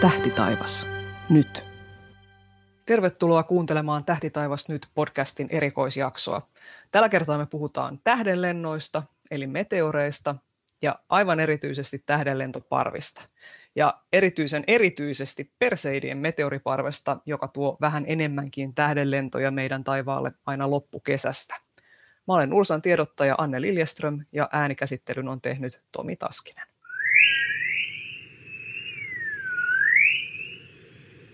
Tähtitaivas. Nyt. Tervetuloa kuuntelemaan Tähtitaivas nyt podcastin erikoisjaksoa. Tällä kertaa me puhutaan tähdenlennoista, eli meteoreista, ja aivan erityisesti tähdenlentoparvista. Ja erityisen erityisesti Perseidien meteoriparvesta, joka tuo vähän enemmänkin tähdenlentoja meidän taivaalle aina loppukesästä. Mä olen Ursan tiedottaja Anne Liljeström ja äänikäsittelyn on tehnyt Tomi Taskinen.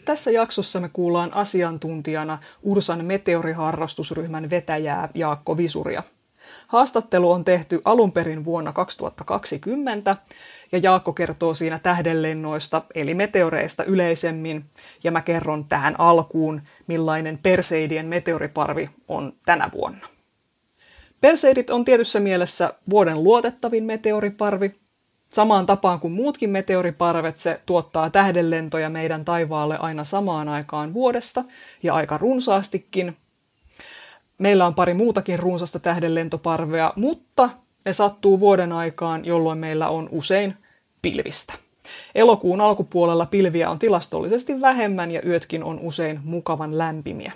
Tässä jaksossa me kuullaan asiantuntijana Ursan meteoriharrastusryhmän vetäjää Jaakko Visuria. Haastattelu on tehty alun perin vuonna 2020 ja Jaakko kertoo siinä tähdenlennoista eli meteoreista yleisemmin ja mä kerron tähän alkuun millainen Perseidien meteoriparvi on tänä vuonna. Perseidit on tietyssä mielessä vuoden luotettavin meteoriparvi, Samaan tapaan kuin muutkin meteoriparvet, se tuottaa tähdenlentoja meidän taivaalle aina samaan aikaan vuodesta ja aika runsaastikin. Meillä on pari muutakin runsasta tähdenlentoparvea, mutta ne sattuu vuoden aikaan, jolloin meillä on usein pilvistä. Elokuun alkupuolella pilviä on tilastollisesti vähemmän ja yötkin on usein mukavan lämpimiä.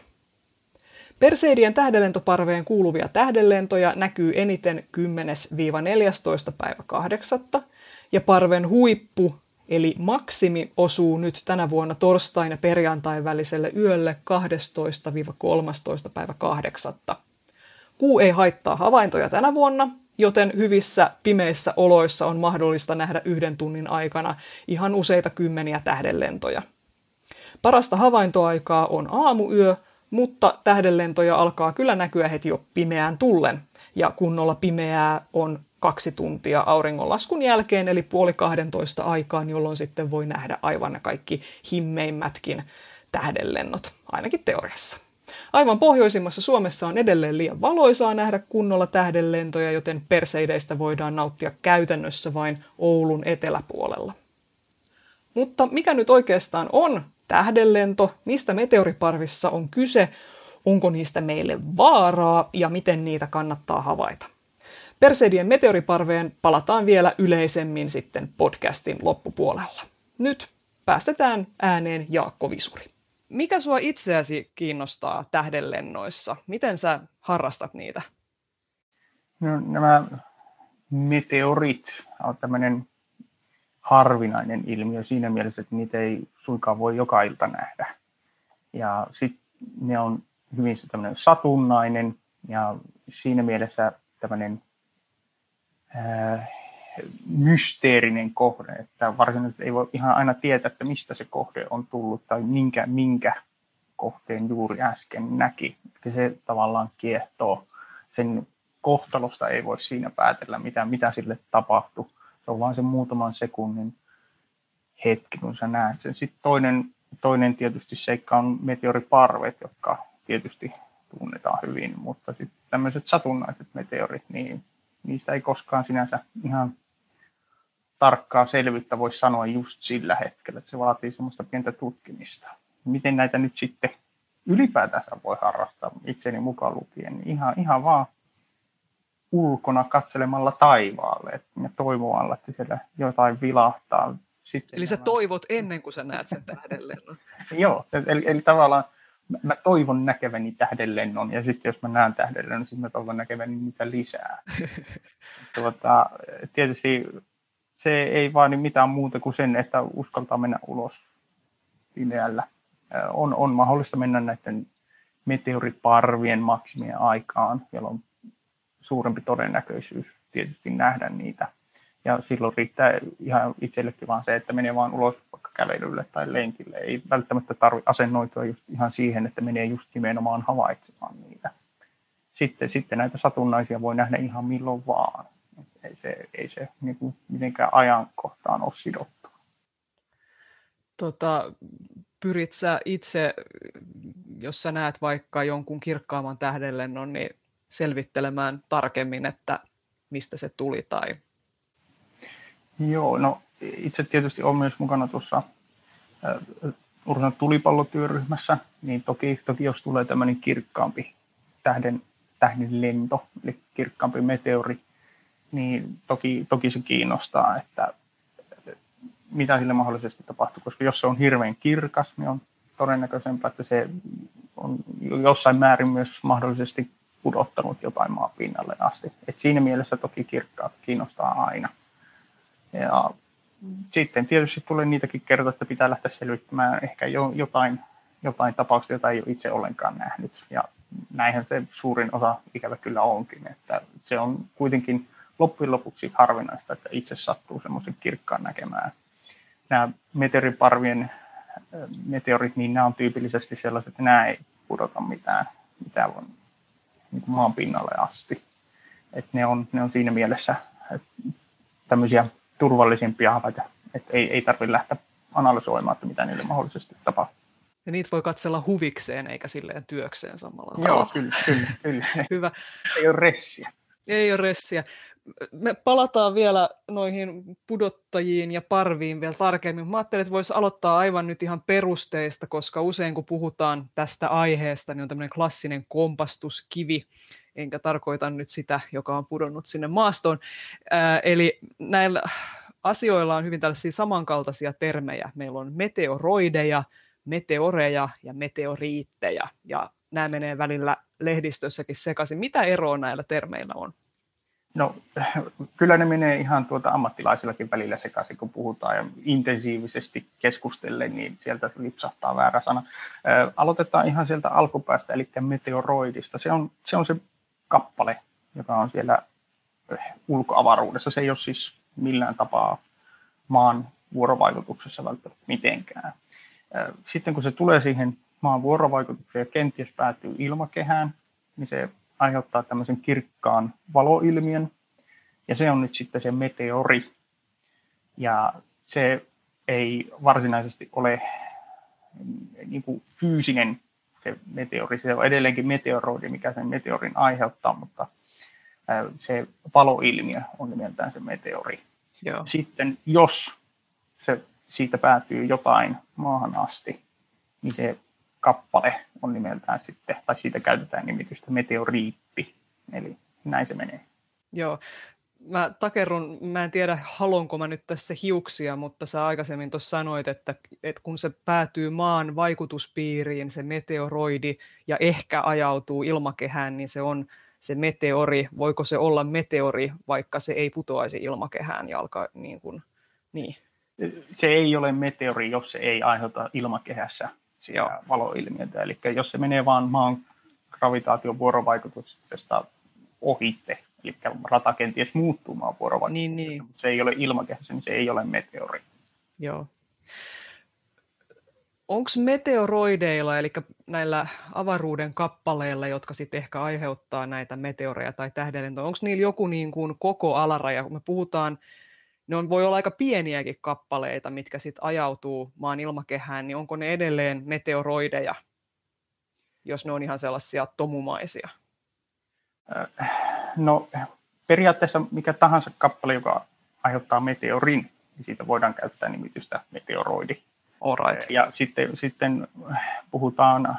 Perseidien tähdenlentoparveen kuuluvia tähdenlentoja näkyy eniten 10-14. päivä 8 ja parven huippu eli maksimi osuu nyt tänä vuonna torstain ja perjantain väliselle yölle 12-13. päivä 8. Kuu ei haittaa havaintoja tänä vuonna, joten hyvissä pimeissä oloissa on mahdollista nähdä yhden tunnin aikana ihan useita kymmeniä tähdenlentoja. Parasta havaintoaikaa on aamuyö, mutta tähdenlentoja alkaa kyllä näkyä heti jo pimeään tullen, ja kunnolla pimeää on kaksi tuntia auringonlaskun jälkeen, eli puoli 12 aikaan, jolloin sitten voi nähdä aivan kaikki himmeimmätkin tähdenlennot, ainakin teoriassa. Aivan pohjoisimmassa Suomessa on edelleen liian valoisaa nähdä kunnolla tähdenlentoja, joten perseideistä voidaan nauttia käytännössä vain Oulun eteläpuolella. Mutta mikä nyt oikeastaan on tähdenlento, mistä meteoriparvissa on kyse, onko niistä meille vaaraa ja miten niitä kannattaa havaita? Perseidien meteoriparveen palataan vielä yleisemmin sitten podcastin loppupuolella. Nyt päästetään ääneen Jaakko Visuri. Mikä sua itseäsi kiinnostaa tähdenlennoissa? Miten sä harrastat niitä? No, nämä meteorit on tämmöinen harvinainen ilmiö siinä mielessä, että niitä ei suinkaan voi joka ilta nähdä. Ja sitten ne on hyvin satunnainen ja siinä mielessä tämmöinen mysteerinen kohde, että varsinaisesti ei voi ihan aina tietää, että mistä se kohde on tullut tai minkä, minkä kohteen juuri äsken näki. Eli se tavallaan kiehtoo. Sen kohtalosta ei voi siinä päätellä, mitä, mitä sille tapahtui. Se on vain se muutaman sekunnin hetki, kun sä näet sen. Sitten toinen, toinen tietysti seikka on meteoriparvet, jotka tietysti tunnetaan hyvin, mutta sitten tämmöiset satunnaiset meteorit, niin niistä ei koskaan sinänsä ihan tarkkaa selvyyttä voi sanoa just sillä hetkellä, että se vaatii semmoista pientä tutkimista. Miten näitä nyt sitten ylipäätänsä voi harrastaa itseni mukaan lukien, niin ihan, ihan vaan ulkona katselemalla taivaalle ja toivomalla, että siellä jotain vilahtaa. Sitten eli sä toivot ennen kuin sä näet sen tähdenlennon. Joo, eli, eli tavallaan mä toivon näkeväni tähdenlennon, ja sitten jos mä näen tähdenlennon, niin mä toivon näkeväni niitä lisää. tuota, tietysti se ei vaadi mitään muuta kuin sen, että uskaltaa mennä ulos pimeällä. On, on mahdollista mennä näiden meteoriparvien maksimien aikaan, jolloin on suurempi todennäköisyys tietysti nähdä niitä ja silloin riittää ihan itsellekin vaan se, että menee vaan ulos kävelylle tai lenkille. Ei välttämättä tarvitse asennoitua just ihan siihen, että menee just nimenomaan havaitsemaan niitä. Sitten, sitten näitä satunnaisia voi nähdä ihan milloin vaan. Ei se, ei se niin kuin mitenkään ajankohtaan ole sidottu. Tota, pyrit sä itse, jos sä näet vaikka jonkun kirkkaamman tähdenlennon, niin selvittelemään tarkemmin, että mistä se tuli tai Joo, no itse tietysti olen myös mukana tuossa äh, Ursan tulipallotyöryhmässä, niin toki, toki jos tulee tämmöinen kirkkaampi tähden, tähden lento, eli kirkkaampi meteori, niin toki, toki se kiinnostaa, että mitä sille mahdollisesti tapahtuu, koska jos se on hirveän kirkas, niin on todennäköisempää, että se on jossain määrin myös mahdollisesti pudottanut jotain maapinnalle asti. Et siinä mielessä toki kirkkaat kiinnostaa aina. Ja sitten tietysti tulee niitäkin kertoja, että pitää lähteä selvittämään ehkä jo, jotain, jotain tapauksia, joita ei ole itse ollenkaan nähnyt. Ja näinhän se suurin osa ikävä kyllä onkin. Että se on kuitenkin loppujen lopuksi harvinaista, että itse sattuu semmoisen kirkkaan näkemään. Nämä meteoriparvien meteorit, niin nämä on tyypillisesti sellaiset, että nämä ei pudota mitään, mitään niin kuin maan pinnalle asti. Et ne, on, ne on siinä mielessä tämmöisiä turvallisimpia havaita, että ei, ei tarvitse lähteä analysoimaan, että mitä niille mahdollisesti tapahtuu. Ja niitä voi katsella huvikseen eikä silleen työkseen samalla tavalla. Joo, kyllä, kyllä. kyllä. Hyvä. Ei ole ressiä. Ei ole ressiä. Me palataan vielä noihin pudottajiin ja parviin vielä tarkemmin. Mä ajattelin, että voisi aloittaa aivan nyt ihan perusteista, koska usein kun puhutaan tästä aiheesta, niin on tämmöinen klassinen kompastuskivi, enkä tarkoita nyt sitä, joka on pudonnut sinne maastoon. Ää, eli näillä asioilla on hyvin tällaisia samankaltaisia termejä. Meillä on meteoroideja, meteoreja ja meteoriitteja, ja nämä menee välillä lehdistössäkin sekaisin. Mitä eroa näillä termeillä on? No kyllä ne menee ihan tuota ammattilaisillakin välillä sekaisin, kun puhutaan ja intensiivisesti keskustellen, niin sieltä lipsahtaa väärä sana. Ää, aloitetaan ihan sieltä alkupäästä, eli meteoroidista. Se on, se on se kappale, joka on siellä ulkoavaruudessa. Se ei ole siis millään tapaa maan vuorovaikutuksessa välttämättä mitenkään. Sitten kun se tulee siihen maan vuorovaikutukseen ja kenties päätyy ilmakehään, niin se aiheuttaa tämmöisen kirkkaan valoilmiön, ja se on nyt sitten se meteori. Ja se ei varsinaisesti ole niin kuin fyysinen se meteori, se on edelleenkin meteoroidi, mikä sen meteorin aiheuttaa, mutta se valoilmiö on nimeltään se meteori. Joo. Sitten jos se siitä päätyy jotain maahan asti, niin se kappale on nimeltään sitten, tai siitä käytetään nimitystä meteoriitti, eli näin se menee. Joo, mä takerun, mä en tiedä halonko mä nyt tässä hiuksia, mutta sä aikaisemmin tuossa sanoit, että, että kun se päätyy maan vaikutuspiiriin, se meteoroidi, ja ehkä ajautuu ilmakehään, niin se on se meteori, voiko se olla meteori, vaikka se ei putoaisi ilmakehään ja alkaa niin kuin, niin. Se ei ole meteori, jos se ei aiheuta ilmakehässä sitä valoilmiötä. Eli jos se menee vaan maan gravitaation vuorovaikutuksesta ohitte, eli rata kenties muuttuu maan vuorovaikutuksesta, niin, niin. se ei ole ilmakehässä, niin se ei ole meteori. Joo. Onko meteoroideilla, eli näillä avaruuden kappaleilla, jotka sitten ehkä aiheuttaa näitä meteoreja tai tähdenlentoja, onko niillä joku niin kuin koko alaraja, kun me puhutaan ne on, voi olla aika pieniäkin kappaleita, mitkä sitten ajautuu maan ilmakehään, niin onko ne edelleen meteoroideja, jos ne on ihan sellaisia tomumaisia? Äh, no periaatteessa mikä tahansa kappale, joka aiheuttaa meteorin, niin siitä voidaan käyttää nimitystä meteoroidi. Alright. Ja sitten, sitten puhutaan äh,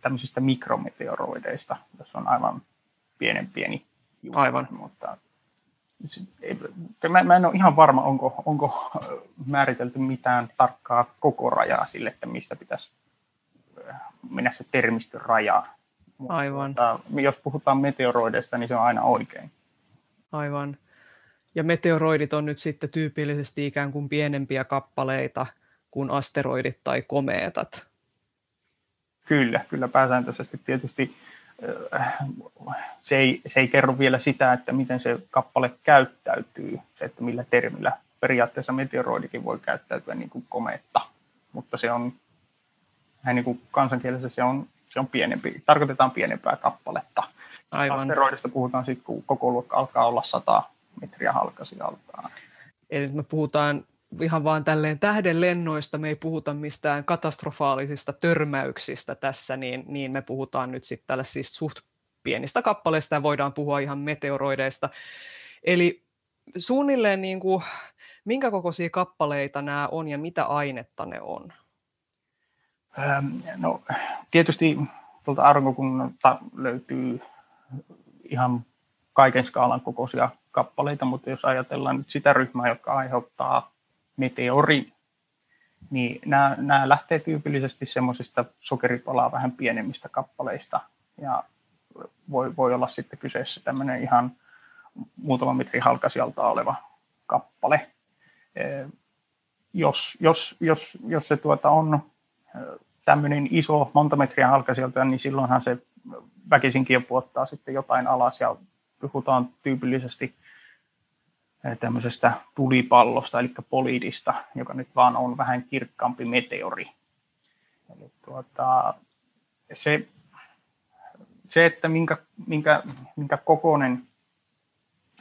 tämmöisistä mikrometeoroideista, jos on aivan pienen pieni juttu, aivan. mutta Mä, mä en ole ihan varma, onko, onko määritelty mitään tarkkaa koko rajaa sille, että mistä pitäisi mennä se termistön raja. Aivan. Mutta jos puhutaan meteoroideista, niin se on aina oikein. Aivan. Ja meteoroidit on nyt sitten tyypillisesti ikään kuin pienempiä kappaleita kuin asteroidit tai komeetat. Kyllä, kyllä pääsääntöisesti tietysti se ei, se ei kerro vielä sitä, että miten se kappale käyttäytyy, se, että millä termillä. Periaatteessa meteoroidikin voi käyttäytyä niin kuin kometta, mutta se on, niin kuin kansankielessä se on, se on pienempi, tarkoitetaan pienempää kappaletta. Aivan. Asteroidista puhutaan sitten, kun koko luokka alkaa olla 100 metriä halkasijaltaan. Eli me puhutaan ihan vaan tälleen tähdenlennoista, me ei puhuta mistään katastrofaalisista törmäyksistä tässä, niin, niin me puhutaan nyt sitten tällaisista suht pienistä kappaleista ja voidaan puhua ihan meteoroideista. Eli suunnilleen niin kuin, minkä kokoisia kappaleita nämä on ja mitä ainetta ne on? Ähm, no, tietysti tuolta aurinkokunnalta löytyy ihan kaiken skaalan kokoisia kappaleita, mutta jos ajatellaan nyt sitä ryhmää, jotka aiheuttaa meteori, niin nämä, nämä lähtee tyypillisesti semmoisista sokeripalaa vähän pienemmistä kappaleista. Ja voi, voi olla sitten kyseessä tämmöinen ihan muutama metri halkasijalta oleva kappale. Jos, jos, jos, jos se tuota on tämmöinen iso, monta metriä halkasijalta, niin silloinhan se väkisinkin puottaa sitten jotain alas ja puhutaan tyypillisesti tämmöisestä tulipallosta, eli polidista, joka nyt vaan on vähän kirkkaampi meteori. Eli tuota, se, se, että minkä, minkä, minkä kokoinen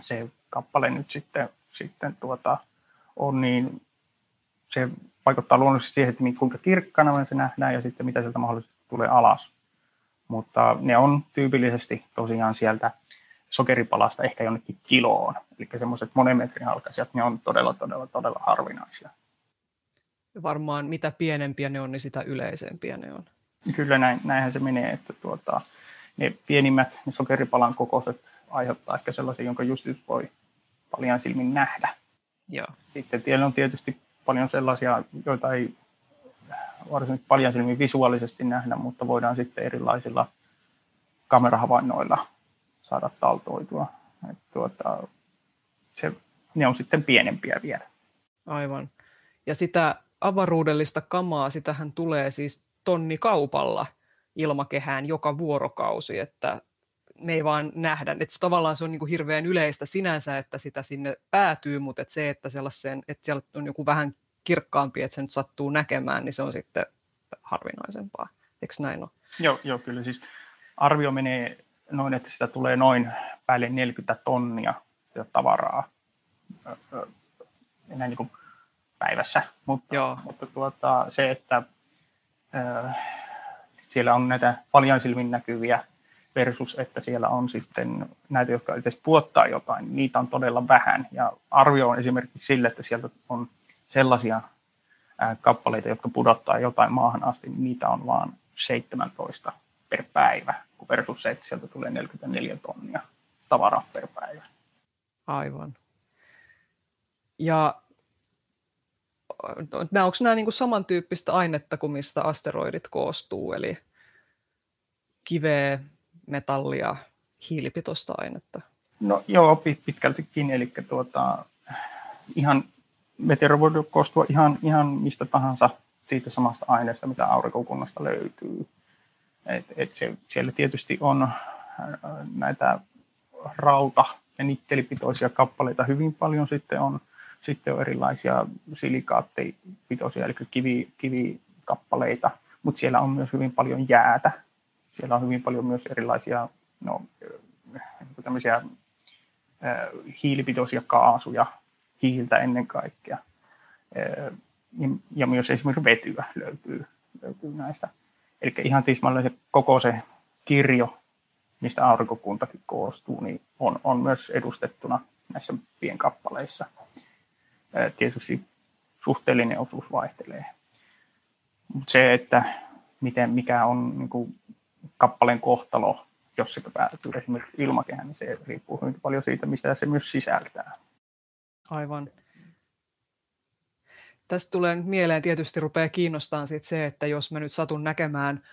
se kappale nyt sitten, sitten tuota, on, niin se vaikuttaa luonnollisesti siihen, että kuinka kirkkana se nähdään ja sitten mitä sieltä mahdollisesti tulee alas. Mutta ne on tyypillisesti tosiaan sieltä sokeripalasta ehkä jonnekin kiloon. Eli semmoiset monen metrin halkaisijat, ne on todella, todella, todella harvinaisia. Varmaan mitä pienempiä ne on, niin sitä yleisempiä ne on. Kyllä näin, näinhän se menee, että tuota, ne pienimmät ne sokeripalan kokoiset aiheuttaa ehkä sellaisia, jonka just voi paljon silmin nähdä. Joo. Sitten tiellä on tietysti paljon sellaisia, joita ei varsinaisesti paljon silmin visuaalisesti nähdä, mutta voidaan sitten erilaisilla kamerahavainnoilla saada taltoitua. Et tuota, se, ne on sitten pienempiä vielä. Aivan. Ja sitä avaruudellista kamaa, sitähän tulee siis tonni kaupalla ilmakehään joka vuorokausi, että me ei vaan nähdä, että se tavallaan se on niin kuin hirveän yleistä sinänsä, että sitä sinne päätyy, mutta että se, että, että siellä on joku vähän kirkkaampi, että se nyt sattuu näkemään, niin se on sitten harvinaisempaa. Eikö näin ole? Joo, joo kyllä. Siis arvio menee noin, että sitä tulee noin päälle 40 tonnia tavaraa näin niin kuin päivässä. Mutta, Joo. mutta tuota, se, että äh, siellä on näitä paljon silmin näkyviä versus, että siellä on sitten näitä, jotka edes puottaa jotain, niin niitä on todella vähän. Ja arvio on esimerkiksi sille, että sieltä on sellaisia kappaleita, jotka pudottaa jotain maahan asti, niin niitä on vain 17 per päivä, kun versus se, että sieltä tulee 44 tonnia tavaraa per päivä. Aivan. Ja onko nämä niin kuin samantyyppistä ainetta kuin mistä asteroidit koostuu, eli kiveä, metallia, hiilipitoista ainetta? No joo, pitkältikin, eli tuota, ihan meteoro voi koostua ihan, ihan mistä tahansa siitä samasta aineesta, mitä aurinkokunnasta löytyy. Et, et se, siellä tietysti on äh, näitä rauta- ja nikkelipitoisia kappaleita hyvin paljon, sitten on, sitten on erilaisia silikaattipitoisia, eli kivi, kivikappaleita, mutta siellä on myös hyvin paljon jäätä. Siellä on hyvin paljon myös erilaisia no, tämmöisiä, äh, hiilipitoisia kaasuja, hiiltä ennen kaikkea. Äh, ja myös esimerkiksi vetyä löytyy, löytyy näistä. Eli ihan tismalleen se koko se kirjo, mistä aurinkokuntakin koostuu, niin on, on myös edustettuna näissä pienkappaleissa. Tietysti suhteellinen osuus vaihtelee. Mutta se, että miten, mikä on niin kuin, kappaleen kohtalo, jos se päätyy esimerkiksi ilmakehään, niin se riippuu hyvin paljon siitä, mitä se myös sisältää. Aivan. Tästä tulee nyt mieleen, tietysti rupeaa kiinnostamaan sit se, että jos mä nyt satun näkemään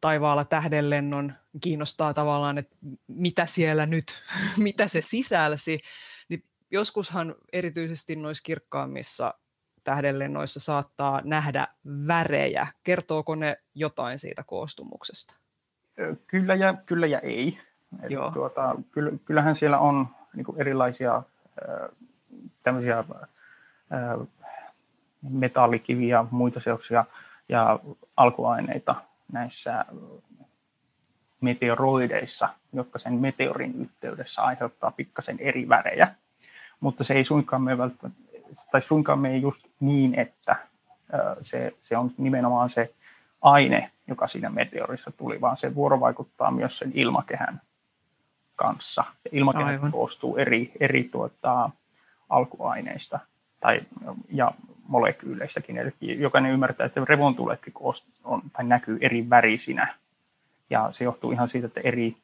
taivaalla tähdenlennon, kiinnostaa tavallaan, että mitä siellä nyt, mitä se sisälsi, niin joskushan erityisesti noissa kirkkaammissa tähdenlennoissa saattaa nähdä värejä. Kertooko ne jotain siitä koostumuksesta? Kyllä ja, kyllä ja ei. Joo. tuota, kyllähän siellä on niin erilaisia tämmöisiä metallikiviä ja muita seoksia ja alkuaineita näissä meteoroideissa, jotka sen meteorin yhteydessä aiheuttaa pikkasen eri värejä. Mutta se ei suinkaan mene välttämättä, tai suinkaan mene just niin, että se, se on nimenomaan se aine, joka siinä meteorissa tuli, vaan se vuorovaikuttaa myös sen ilmakehän kanssa. Se ilmakehä Aivan. koostuu eri, eri tuota, alkuaineista tai, ja molekyyleistäkin. Eli jokainen ymmärtää, että revontuletkin on, tai näkyy eri värisinä. Ja se johtuu ihan siitä, että eri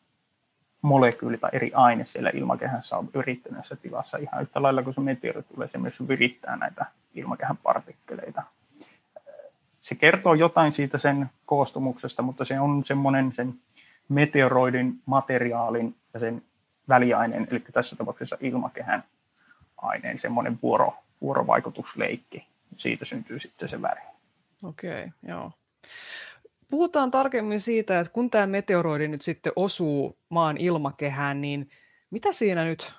molekyyli tai eri aine siellä ilmakehässä on yrittäneessä tilassa ihan yhtä lailla, kun se meteori tulee, se myös virittää näitä ilmakehän partikkeleita. Se kertoo jotain siitä sen koostumuksesta, mutta se on semmoinen sen meteoroidin materiaalin ja sen väliaineen, eli tässä tapauksessa ilmakehän aineen semmoinen vuoro, vuorovaikutusleikki. Siitä syntyy sitten se väri. Okei, okay, joo. Puhutaan tarkemmin siitä, että kun tämä meteoroidi nyt sitten osuu maan ilmakehään, niin mitä siinä nyt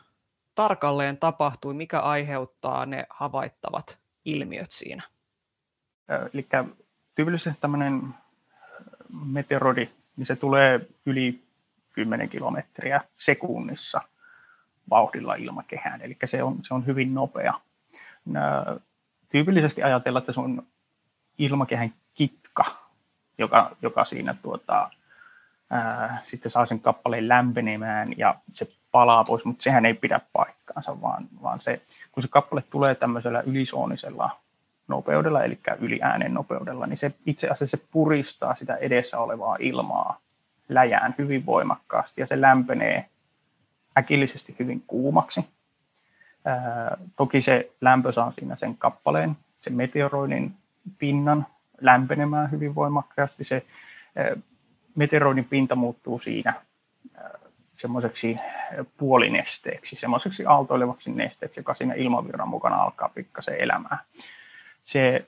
tarkalleen tapahtui, mikä aiheuttaa ne havaittavat ilmiöt siinä? Eli tyypillisesti tämmöinen meteoroidi, niin se tulee yli 10 kilometriä sekunnissa vauhdilla ilmakehään, eli se on, se on hyvin nopea. Tyypillisesti ajatellaan, että se on ilmakehän kitka, joka, joka siinä tuota, ää, sitten saa sen kappaleen lämpenemään ja se palaa pois, mutta sehän ei pidä paikkaansa, vaan, vaan se, kun se kappale tulee tämmöisellä ylisoonisella nopeudella, eli yliäänen nopeudella, niin se itse asiassa se puristaa sitä edessä olevaa ilmaa läjään hyvin voimakkaasti ja se lämpenee äkillisesti hyvin kuumaksi. Ää, toki se lämpö saa siinä sen kappaleen, sen meteoroidin pinnan lämpenemään hyvin voimakkaasti. Se meteoroidin pinta muuttuu siinä semmoiseksi puolinesteeksi, semmoiseksi aaltoilevaksi nesteeksi, joka siinä ilmavirran mukana alkaa pikkasen elämään. Se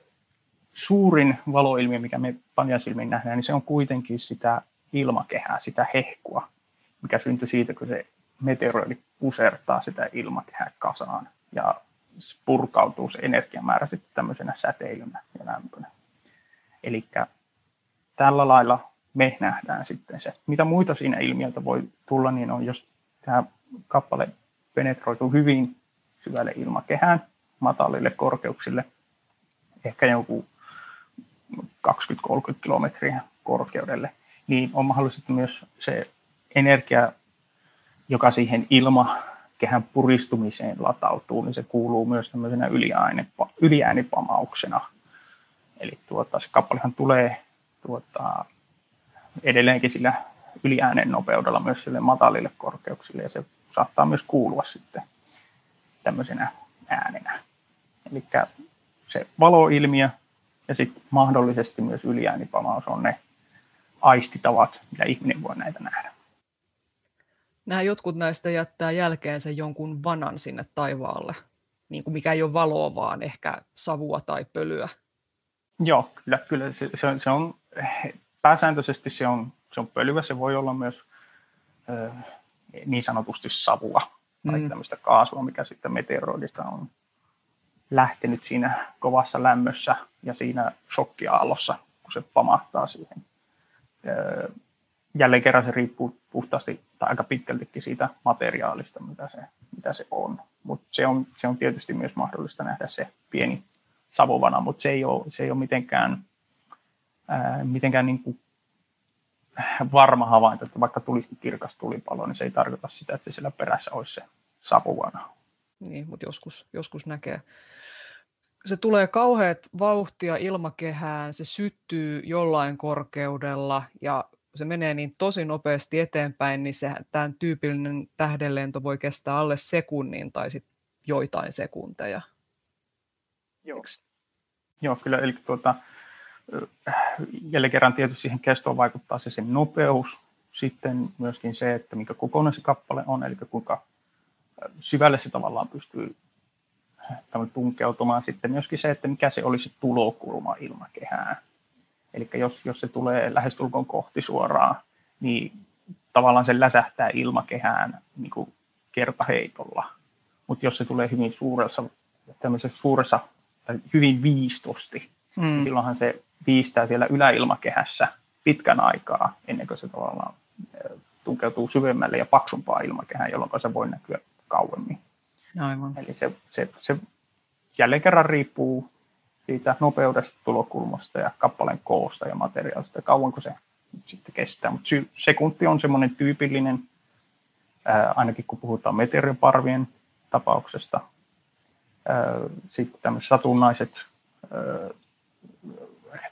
suurin valoilmiö, mikä me panjasilmiin nähdään, niin se on kuitenkin sitä ilmakehää, sitä hehkua, mikä syntyy siitä, kun se meteoroidi pusertaa sitä ilmakehää kasaan ja purkautuu se energiamäärä sitten tämmöisenä säteilynä ja lämpönä. Eli tällä lailla me nähdään sitten se. Mitä muita siinä ilmiöitä voi tulla, niin on jos tämä kappale penetroituu hyvin syvälle ilmakehään, matalille korkeuksille, ehkä joku 20-30 kilometriä korkeudelle, niin on mahdollisesti myös se energia, joka siihen ilmakehän puristumiseen latautuu, niin se kuuluu myös tämmöisenä yliäänipamauksena. Eli tuota, se kappalehan tulee tuota, edelleenkin sillä yliäänen nopeudella myös sille matalille korkeuksille ja se saattaa myös kuulua sitten tämmöisenä äänenä. Eli se valoilmiö ja sitten mahdollisesti myös yliäänipamaus on ne aistitavat, mitä ihminen voi näitä nähdä. Nämä jotkut näistä jättää jälkeensä jonkun vanan sinne taivaalle, niin kuin mikä ei ole valoa, vaan ehkä savua tai pölyä. Joo, kyllä, kyllä se, se, on, se on, pääsääntöisesti se on, se on pölyä, se voi olla myös ö, niin sanotusti savua tai mm. tämmöistä kaasua, mikä sitten meteoroidista on lähtenyt siinä kovassa lämmössä ja siinä shokkiaallossa, kun se pamahtaa siihen. Jälleen kerran se riippuu puhtaasti tai aika pitkältikin siitä materiaalista, mitä se, mitä se on. Mutta se on, se on tietysti myös mahdollista nähdä se pieni savuvana, mutta se ei ole, se ei ole mitenkään, ää, mitenkään niin kuin varma havainto, että vaikka tulisikin kirkas tulipalo, niin se ei tarkoita sitä, että siellä perässä olisi se savuvana. Niin, mutta joskus, joskus näkee. Se tulee kauheat vauhtia ilmakehään, se syttyy jollain korkeudella ja se menee niin tosi nopeasti eteenpäin, niin se, tämän tyypillinen tähdenlento voi kestää alle sekunnin tai sit joitain sekunteja. Joo. Joo, kyllä. Eli tuota, jälleen kerran tietysti siihen kestoon vaikuttaa se sen nopeus, sitten myöskin se, että mikä kokonainen se kappale on, eli kuinka syvälle se tavallaan pystyy tunkeutumaan. Sitten myöskin se, että mikä se olisi tulokulma ilmakehään. Eli jos, jos se tulee lähestulkoon kohti suoraan, niin tavallaan se läsähtää ilmakehään niin kuin kertaheitolla. Mutta jos se tulee hyvin suuressa, suuressa hyvin viistosti. Mm. Silloinhan se viistää siellä yläilmakehässä pitkän aikaa ennen kuin se tavallaan tunkeutuu syvemmälle ja paksumpaa ilmakehään, jolloin se voi näkyä kauemmin. Aivan. Eli se, se, se jälleen kerran riippuu siitä nopeudesta, tulokulmasta ja kappaleen koosta ja materiaalista, kauanko se sitten kestää. Mutta sekunti on semmoinen tyypillinen, ää, ainakin kun puhutaan meteoriparvien tapauksesta, sitten tämmöiset satunnaiset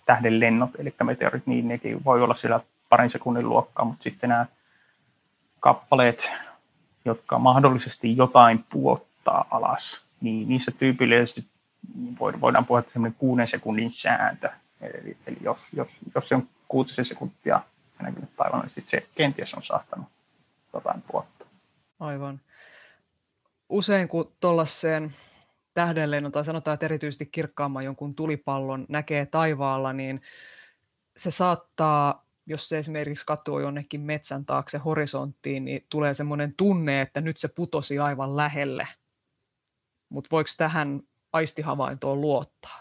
tähdenlennot, eli meteorit, niin nekin voi olla siellä parin sekunnin luokkaa, mutta sitten nämä kappaleet, jotka mahdollisesti jotain puottaa alas, niin niissä tyypillisesti voidaan puhua semmoinen kuuden sekunnin sääntö. Eli, eli jos, jos, jos se on kuutisen sekuntia näkynyt taivaan, niin se kenties on saattanut jotain tuottaa. Aivan. Usein kun tuollaiseen tähdenlennon tai sanotaan, että erityisesti kirkkaamman jonkun tulipallon näkee taivaalla, niin se saattaa, jos se esimerkiksi katsoo jonnekin metsän taakse horisonttiin, niin tulee semmoinen tunne, että nyt se putosi aivan lähelle. Mutta voiko tähän aistihavaintoon luottaa?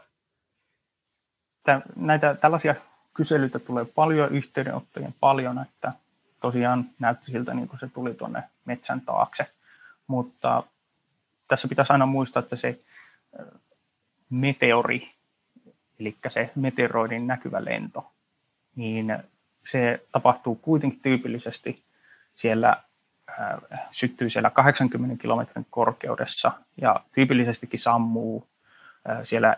Näitä tällaisia kyselyitä tulee paljon, yhteydenottoja paljon, että tosiaan näytti siltä, niin kuin se tuli tuonne metsän taakse. Mutta tässä pitäisi aina muistaa, että se meteori, eli se meteoroidin näkyvä lento, niin se tapahtuu kuitenkin tyypillisesti siellä, syttyy siellä 80 kilometrin korkeudessa ja tyypillisestikin sammuu siellä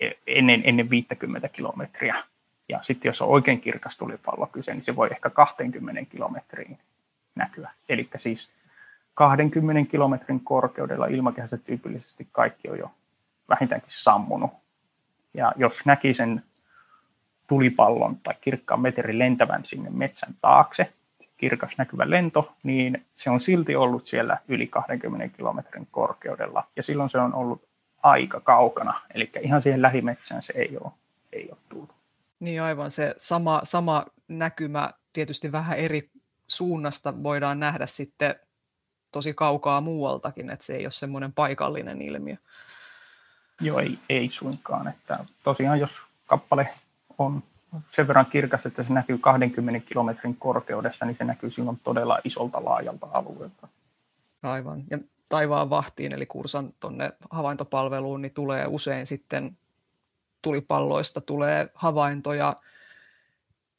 e, ennen, ennen 50 kilometriä. Ja sitten jos on oikein kirkas tulipallo kyse, niin se voi ehkä 20 kilometriin näkyä. Eli siis 20 kilometrin korkeudella ilmakehässä tyypillisesti kaikki on jo vähintäänkin sammunut. Ja jos näki sen tulipallon tai kirkkaan meterin lentävän sinne metsän taakse, kirkas näkyvä lento, niin se on silti ollut siellä yli 20 kilometrin korkeudella. Ja silloin se on ollut aika kaukana, eli ihan siihen lähimetsään se ei ole, ei ole tullut. Niin aivan, se sama, sama näkymä tietysti vähän eri suunnasta voidaan nähdä sitten tosi kaukaa muualtakin, että se ei ole semmoinen paikallinen ilmiö. Joo, ei, ei suinkaan. Että tosiaan jos kappale on sen verran kirkas, että se näkyy 20 kilometrin korkeudessa, niin se näkyy silloin todella isolta laajalta alueelta. Aivan. Ja taivaan vahtiin, eli kursan tuonne havaintopalveluun, niin tulee usein sitten tulipalloista tulee havaintoja,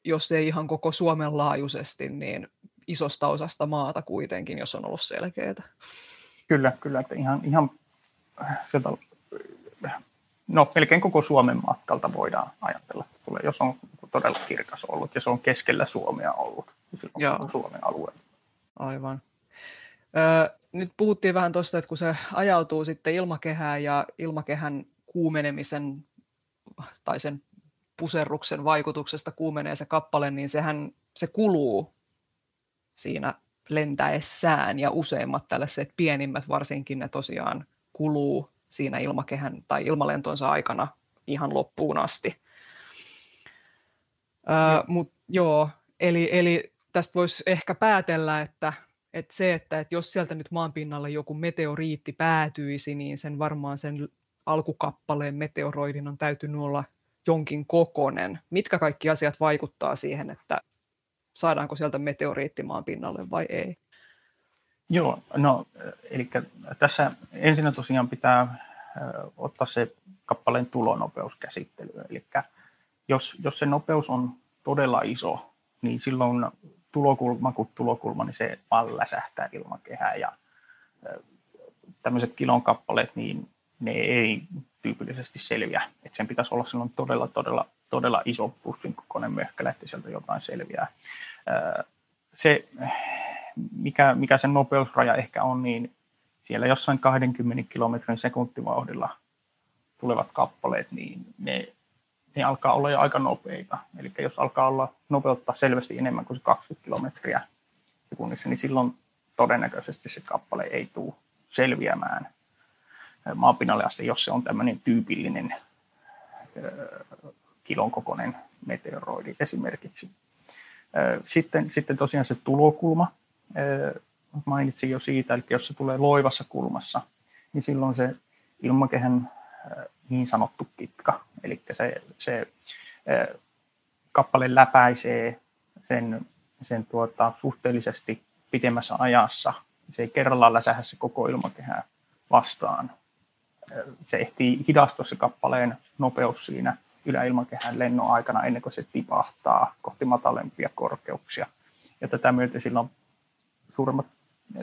jos ei ihan koko Suomen laajuisesti, niin isosta osasta maata kuitenkin, jos on ollut selkeää. Kyllä, kyllä, että ihan, ihan sieltä, no melkein koko Suomen matkalta voidaan ajatella, tulee, jos on todella kirkas ollut ja se on keskellä Suomea ollut, niin on Suomen alueella. Aivan. Öö, nyt puhuttiin vähän tuosta, että kun se ajautuu sitten ilmakehään ja ilmakehän kuumenemisen tai sen puserruksen vaikutuksesta kuumenee se kappale, niin sehän se kuluu siinä lentäessään ja useimmat tällaiset pienimmät varsinkin ne tosiaan kuluu siinä ilmakehän tai ilmalentonsa aikana ihan loppuun asti. Öö, mut, joo, eli, eli tästä voisi ehkä päätellä, että, että se, että, että jos sieltä nyt maanpinnalle joku meteoriitti päätyisi, niin sen varmaan sen alkukappaleen meteoroidin on täytynyt olla jonkin kokonen. Mitkä kaikki asiat vaikuttaa siihen, että saadaanko sieltä meteoriitti maan pinnalle vai ei? Joo, no eli tässä ensinnä tosiaan pitää ottaa se kappaleen tulonopeus käsittelyyn. Eli jos, jos se nopeus on todella iso, niin silloin tulokulma kuin tulokulma, niin se vaan läsähtää ilmakehään ja tämmöiset kilon kappaleet, niin ne ei tyypillisesti selviä. Et sen pitäisi olla silloin todella, todella, todella iso pussin kokoinen möhkälä, että sieltä jotain selviää. Se, mikä, mikä sen nopeusraja ehkä on, niin siellä jossain 20 kilometrin sekuntivauhdilla tulevat kappaleet, niin ne, ne alkaa olla jo aika nopeita. Eli jos alkaa olla nopeutta selvästi enemmän kuin se 20 kilometriä sekunnissa, niin silloin todennäköisesti se kappale ei tule selviämään maapinnalle asti, jos se on tämmöinen tyypillinen kilon kokoinen meteoroidi esimerkiksi. Sitten, sitten tosiaan se tulokulma, mainitsin jo siitä, eli jos se tulee loivassa kulmassa, niin silloin se ilmakehän niin sanottu kitka, eli se, se kappale läpäisee sen, sen tuota, suhteellisesti pitemmässä ajassa. Se ei kerrallaan läsähä se koko ilmakehää vastaan, se ehtii hidastua se kappaleen nopeus siinä yläilmakehän lennon aikana ennen kuin se tipahtaa kohti matalempia korkeuksia. Ja tätä myötä sillä on suuremmat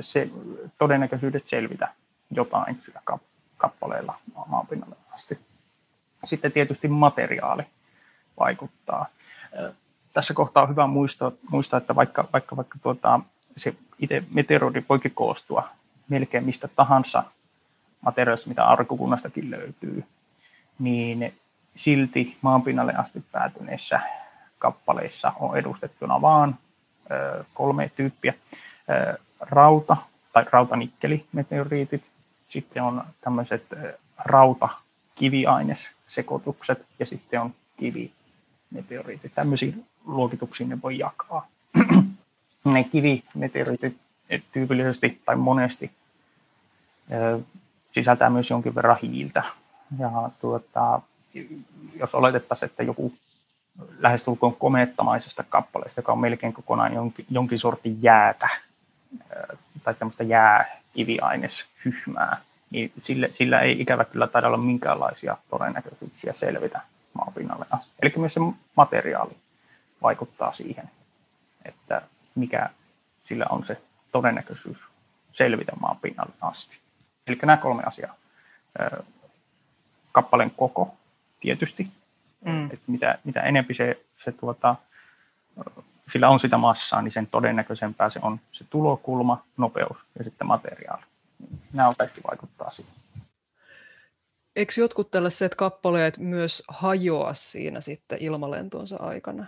se, todennäköisyydet selvitä jotain sillä kappaleella maanpinnalle asti. Sitten tietysti materiaali vaikuttaa. Tässä kohtaa on hyvä muistaa, muistaa että vaikka, vaikka, vaikka tuota, se itse meteoroidi voikin koostua melkein mistä tahansa materiaalista, mitä aurinkokunnastakin löytyy, niin silti maanpinnalle asti päätyneissä kappaleissa on edustettuna vaan kolme tyyppiä. Rauta tai rautanikkelimeteoriitit, sitten on tämmöiset rauta-kiviainessekoitukset ja sitten on kivimeteoriitit. Tämmöisiin luokituksiin ne voi jakaa. ne kivimeteoriitit tyypillisesti tai monesti sisältää myös jonkin verran hiiltä. Ja tuota, jos oletettaisiin, että joku lähestulkoon komeettamaisesta kappaleesta, joka on melkein kokonaan jonkin, jonkin sortin jäätä tai tämmöistä jääkiviaineshyhmää, niin sillä, sillä ei ikävä kyllä taida olla minkäänlaisia todennäköisyyksiä selvitä maapinnalle asti. Eli myös se materiaali vaikuttaa siihen, että mikä sillä on se todennäköisyys selvitä maapinnalle asti. Eli nämä kolme asiaa. Kappaleen koko tietysti, mm. että mitä, mitä enempi se, se tuota, sillä on sitä massaa, niin sen todennäköisempää se on se tulokulma, nopeus ja sitten materiaali. Nämä on kaikki vaikuttaa siihen. Eikö jotkut tällaiset kappaleet myös hajoa siinä sitten ilmalentonsa aikana?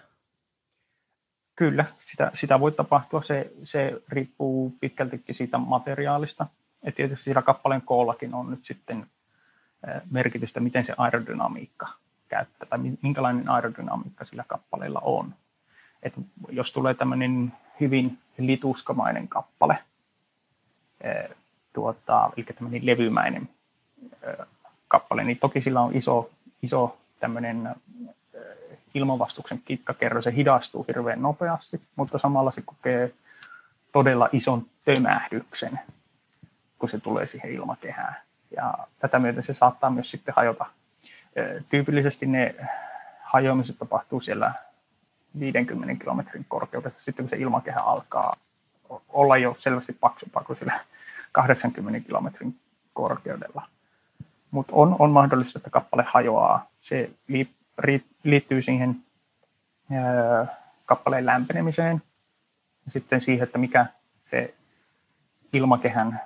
Kyllä, sitä, sitä voi tapahtua. Se, se riippuu pitkältikin siitä materiaalista. Ja tietysti siinä kappaleen koollakin on nyt sitten merkitystä, miten se aerodynamiikka käyttää, tai minkälainen aerodynamiikka sillä kappaleella on. Et jos tulee tämmöinen hyvin lituskamainen kappale, tuota, eli tämmöinen levymäinen kappale, niin toki sillä on iso, iso tämmöinen ilmanvastuksen kitkakerro, se hidastuu hirveän nopeasti, mutta samalla se kokee todella ison tömähdyksen, kun se tulee siihen ilmakehään. Ja tätä myöten se saattaa myös sitten hajota. Tyypillisesti ne hajoamiset tapahtuu siellä 50 kilometrin korkeudessa, sitten kun se ilmakehä alkaa olla jo selvästi paksumpaa kuin sillä 80 kilometrin korkeudella. Mutta on, on mahdollista, että kappale hajoaa. Se liittyy siihen kappaleen lämpenemiseen ja sitten siihen, että mikä se ilmakehän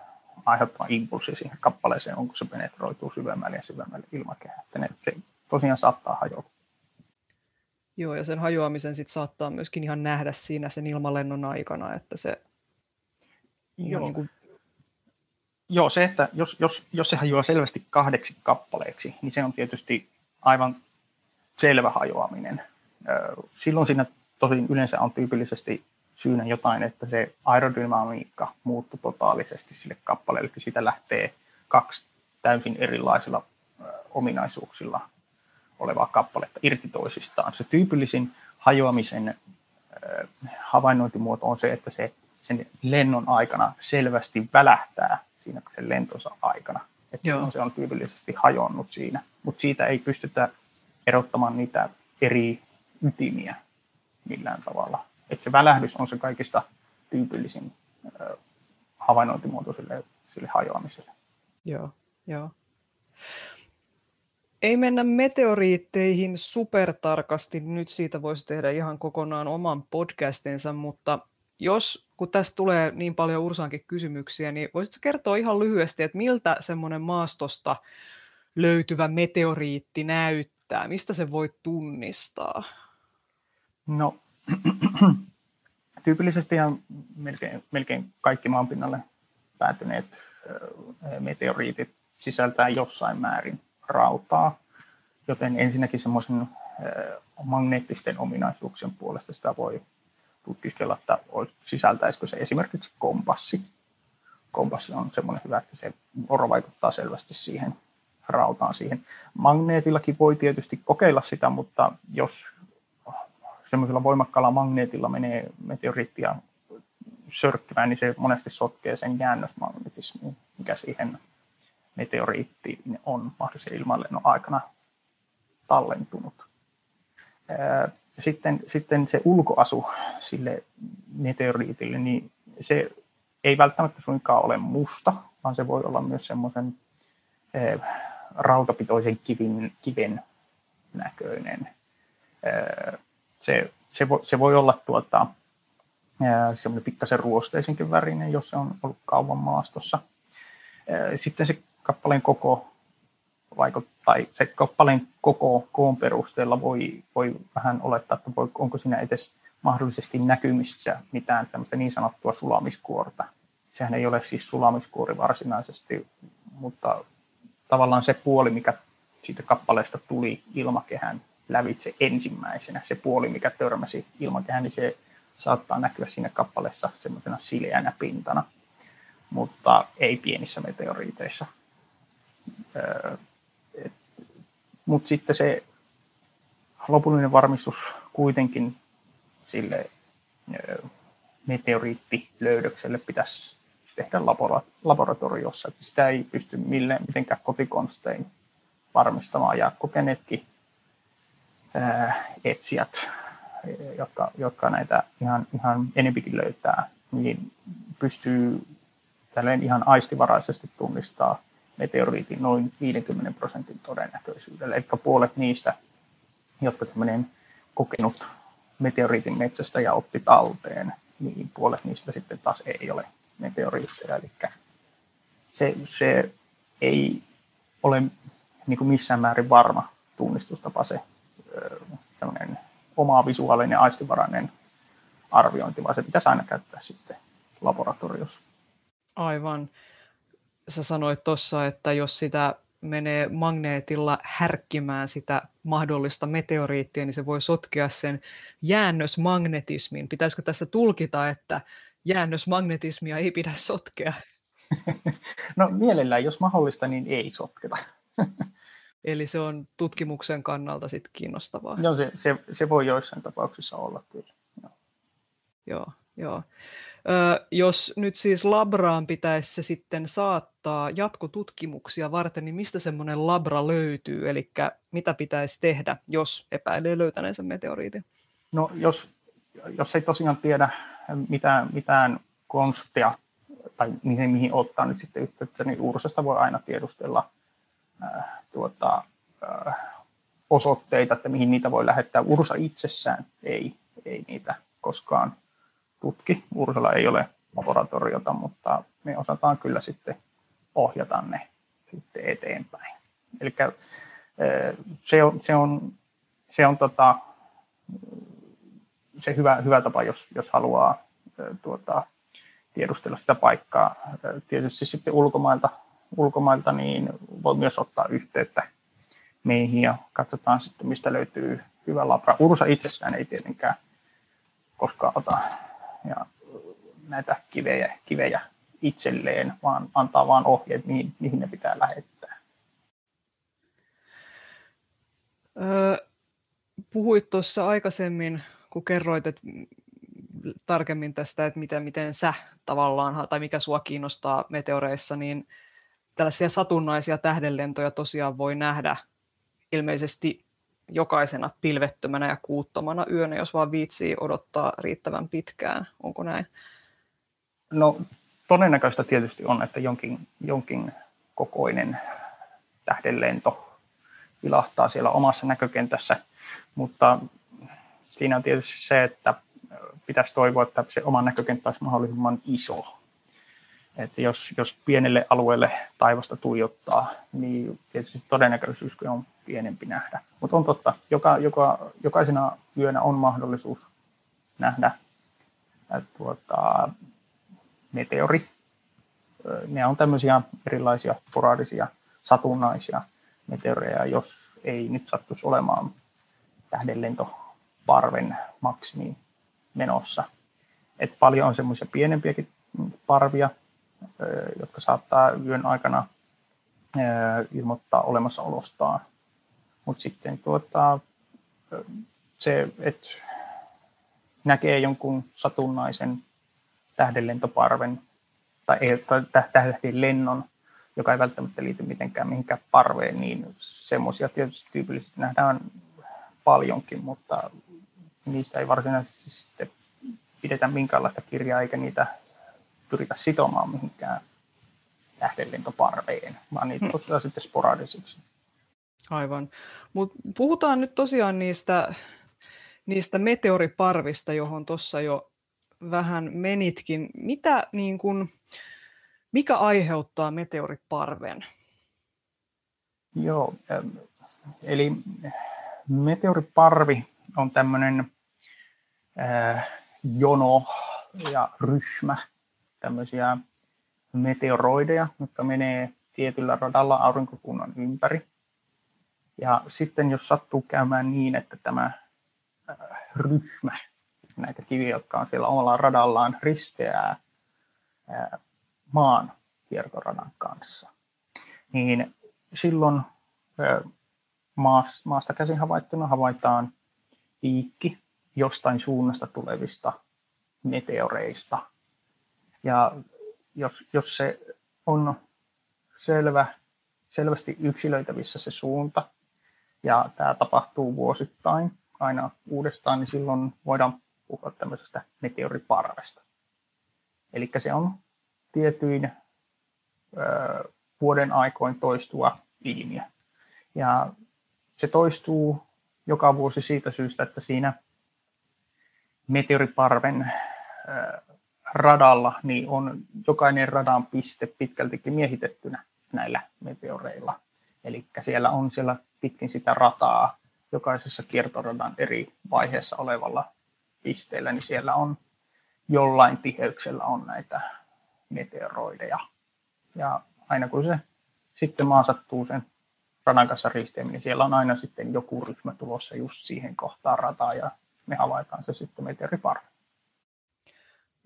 aiheuttama impulssi siihen kappaleeseen on, kun se penetroituu syvemmälle ja syvemmälle ilmakehään. Se tosiaan saattaa hajota. Joo, ja sen hajoamisen sit saattaa myöskin ihan nähdä siinä sen ilmalennon aikana, että se Joo. Niin kuin... Joo, se, että jos, jos, jos se hajoaa selvästi kahdeksi kappaleeksi, niin se on tietysti aivan selvä hajoaminen. Silloin siinä tosin yleensä on tyypillisesti syynä jotain, että se aerodynamiikka muuttui totaalisesti sille kappaleelle, eli siitä lähtee kaksi täysin erilaisilla ominaisuuksilla olevaa kappaletta irti toisistaan. Se tyypillisin hajoamisen havainnointimuoto on se, että se sen lennon aikana selvästi välähtää siinä sen lentonsa aikana. Että Joo. se on tyypillisesti hajonnut siinä, mutta siitä ei pystytä erottamaan niitä eri ytimiä millään tavalla. Että se välähdys on se kaikista tyypillisin havainnointimuoto sille, sille hajoamiselle. Joo, joo. Ei mennä meteoriitteihin supertarkasti, nyt siitä voisi tehdä ihan kokonaan oman podcastinsa, mutta jos, kun tästä tulee niin paljon Ursaankin kysymyksiä, niin voisitko kertoa ihan lyhyesti, että miltä semmoinen maastosta löytyvä meteoriitti näyttää? Mistä se voi tunnistaa? No, tyypillisesti ihan melkein, melkein kaikki maanpinnalle päätyneet meteoriitit sisältää jossain määrin rautaa, joten ensinnäkin semmoisen magneettisten ominaisuuksien puolesta sitä voi tutkiskella, että sisältäisikö se esimerkiksi kompassi. Kompassi on semmoinen hyvä, että se oro vaikuttaa selvästi siihen rautaan siihen. Magneetillakin voi tietysti kokeilla sitä, mutta jos semmoisella voimakkaalla magneetilla menee meteoriittia sörkkimään, niin se monesti sotkee sen jäännösmagnetismiin, mikä siihen meteoriittiin on mahdollisen ilmanlennon aikana tallentunut. Sitten, sitten se ulkoasu sille meteoriitille, niin se ei välttämättä suinkaan ole musta, vaan se voi olla myös semmoisen rautapitoisen kivin, kiven näköinen. Se, se, voi, se voi olla tuota, semmoinen pikkasen ruosteisenkin värinen, jos se on ollut kauan maastossa. Sitten se kappaleen koko vaikuttaa, tai se kappaleen koko koon perusteella voi, voi vähän olettaa, että voi, onko siinä edes mahdollisesti näkymissä mitään niin sanottua sulamiskuorta. Sehän ei ole siis sulamiskuori varsinaisesti, mutta tavallaan se puoli, mikä siitä kappaleesta tuli ilmakehän lävitse ensimmäisenä, se puoli, mikä törmäsi ilmakehän, niin se saattaa näkyä siinä kappaleessa semmoisena sileänä pintana, mutta ei pienissä meteoriiteissa. Mutta sitten se lopullinen varmistus kuitenkin sille meteoriittilöydökselle pitäisi tehdä laboratoriossa. Että sitä ei pysty millään, mitenkään kotikonstein varmistamaan. Ja kokeneetkin etsijät, jotka, jotka näitä ihan, ihan enempikin löytää, niin pystyy tälleen ihan aistivaraisesti tunnistaa meteoriitin noin 50 prosentin todennäköisyydellä. Eli puolet niistä, jotka tämmöinen kokenut meteoriitin metsästä ja otti talteen, niin puolet niistä sitten taas ei ole meteoriitteja. Eli se, se ei ole niin kuin missään määrin varma tunnistustapa se oma visuaalinen aistivarainen arviointi, vaan se pitäisi aina käyttää sitten laboratoriossa. Aivan. Sä sanoit tuossa, että jos sitä menee magneetilla härkkimään sitä mahdollista meteoriittia, niin se voi sotkea sen jäännösmagnetismin. Pitäisikö tästä tulkita, että jäännösmagnetismia ei pidä sotkea? No mielellään, jos mahdollista, niin ei sotketa. Eli se on tutkimuksen kannalta sitten kiinnostavaa. Joo, se, se, se voi joissain tapauksissa olla kyllä. Joo, joo. joo. Jos nyt siis labraan pitäisi se sitten saattaa jatkotutkimuksia varten, niin mistä semmoinen labra löytyy? Eli mitä pitäisi tehdä, jos epäilee löytäneensä meteoriitin? No jos, jos ei tosiaan tiedä mitään, mitään konstia tai mihin, mihin ottaa nyt sitten yhteyttä, niin Ursasta voi aina tiedustella äh, tuota, äh, osoitteita, että mihin niitä voi lähettää. Ursa itsessään ei, ei niitä koskaan tutki. Ursalla ei ole laboratoriota, mutta me osataan kyllä sitten ohjata ne sitten eteenpäin. Eli äh, se on, se on, se on tota, se hyvä, hyvä tapa, jos, jos haluaa tuota, tiedustella sitä paikkaa. Tietysti sitten ulkomailta, ulkomailta niin voi myös ottaa yhteyttä meihin ja katsotaan sitten, mistä löytyy hyvä labra. Ursa itsessään ei tietenkään koskaan ota ja näitä kivejä, kivejä itselleen, vaan antaa vain ohjeet, mihin, mihin ne pitää lähettää. Öö, puhuit tuossa aikaisemmin, kun kerroit, että tarkemmin tästä, että miten, miten sä tavallaan, tai mikä sua kiinnostaa meteoreissa, niin tällaisia satunnaisia tähdenlentoja tosiaan voi nähdä ilmeisesti jokaisena pilvettömänä ja kuuttomana yönä, jos vaan viitsii odottaa riittävän pitkään. Onko näin? No todennäköistä tietysti on, että jonkin, jonkin kokoinen tähdenlento vilahtaa siellä omassa näkökentässä, mutta siinä on tietysti se, että pitäisi toivoa, että se oma näkökenttä olisi mahdollisimman iso. Että jos, jos pienelle alueelle taivasta tuijottaa, niin tietysti todennäköisyys on pienempi nähdä. Mutta on totta, joka, joka, jokaisena yönä on mahdollisuus nähdä tuota, meteori. Ne on tämmöisiä erilaisia sporadisia, satunnaisia meteoreja, jos ei nyt sattuisi olemaan tähdenlentoparven maksimi menossa. Et paljon on semmoisia pienempiäkin parvia, jotka saattaa yön aikana ilmoittaa olemassaolostaan. Mutta sitten tuota, se, että näkee jonkun satunnaisen tähdenlentoparven tai, tai tähden lennon, joka ei välttämättä liity mitenkään mihinkään parveen, niin semmoisia tietysti tyypillisesti nähdään paljonkin, mutta niistä ei varsinaisesti sitten pidetä minkäänlaista kirjaa eikä niitä pyritä sitomaan mihinkään tähdenlentoparveen, vaan niitä hmm. sitten sporadisiksi. Aivan. Mutta puhutaan nyt tosiaan niistä, niistä meteoriparvista, johon tuossa jo vähän menitkin. Mitä, niin kun, mikä aiheuttaa meteoriparven? Joo, eli meteoriparvi on tämmöinen äh, jono ja ryhmä tämmöisiä meteoroideja, jotka menee tietyllä radalla aurinkokunnan ympäri. Ja sitten jos sattuu käymään niin, että tämä äh, ryhmä, näitä kiviä, jotka on siellä omalla radallaan, risteää äh, maan kiertoradan kanssa, niin silloin äh, maasta käsin havaittuna havaitaan piikki jostain suunnasta tulevista meteoreista. Ja jos, jos se on selvä, selvästi yksilöitävissä se suunta, ja tämä tapahtuu vuosittain aina uudestaan, niin silloin voidaan puhua tämmöisestä meteoriparvesta. Eli se on tietyin ö, vuoden aikoin toistuva ilmiö. Ja se toistuu joka vuosi siitä syystä, että siinä meteoriparven radalla niin on jokainen radan piste pitkältikin miehitettynä näillä meteoreilla. Eli siellä on siellä pitkin sitä rataa jokaisessa kiertoradan eri vaiheessa olevalla pisteellä, niin siellä on jollain tiheyksellä on näitä meteoroideja. Ja aina kun se sitten maa sattuu sen radan kanssa risteäminen, niin siellä on aina sitten joku ryhmä tulossa just siihen kohtaan rataa ja me havaitaan se sitten meteoriparve.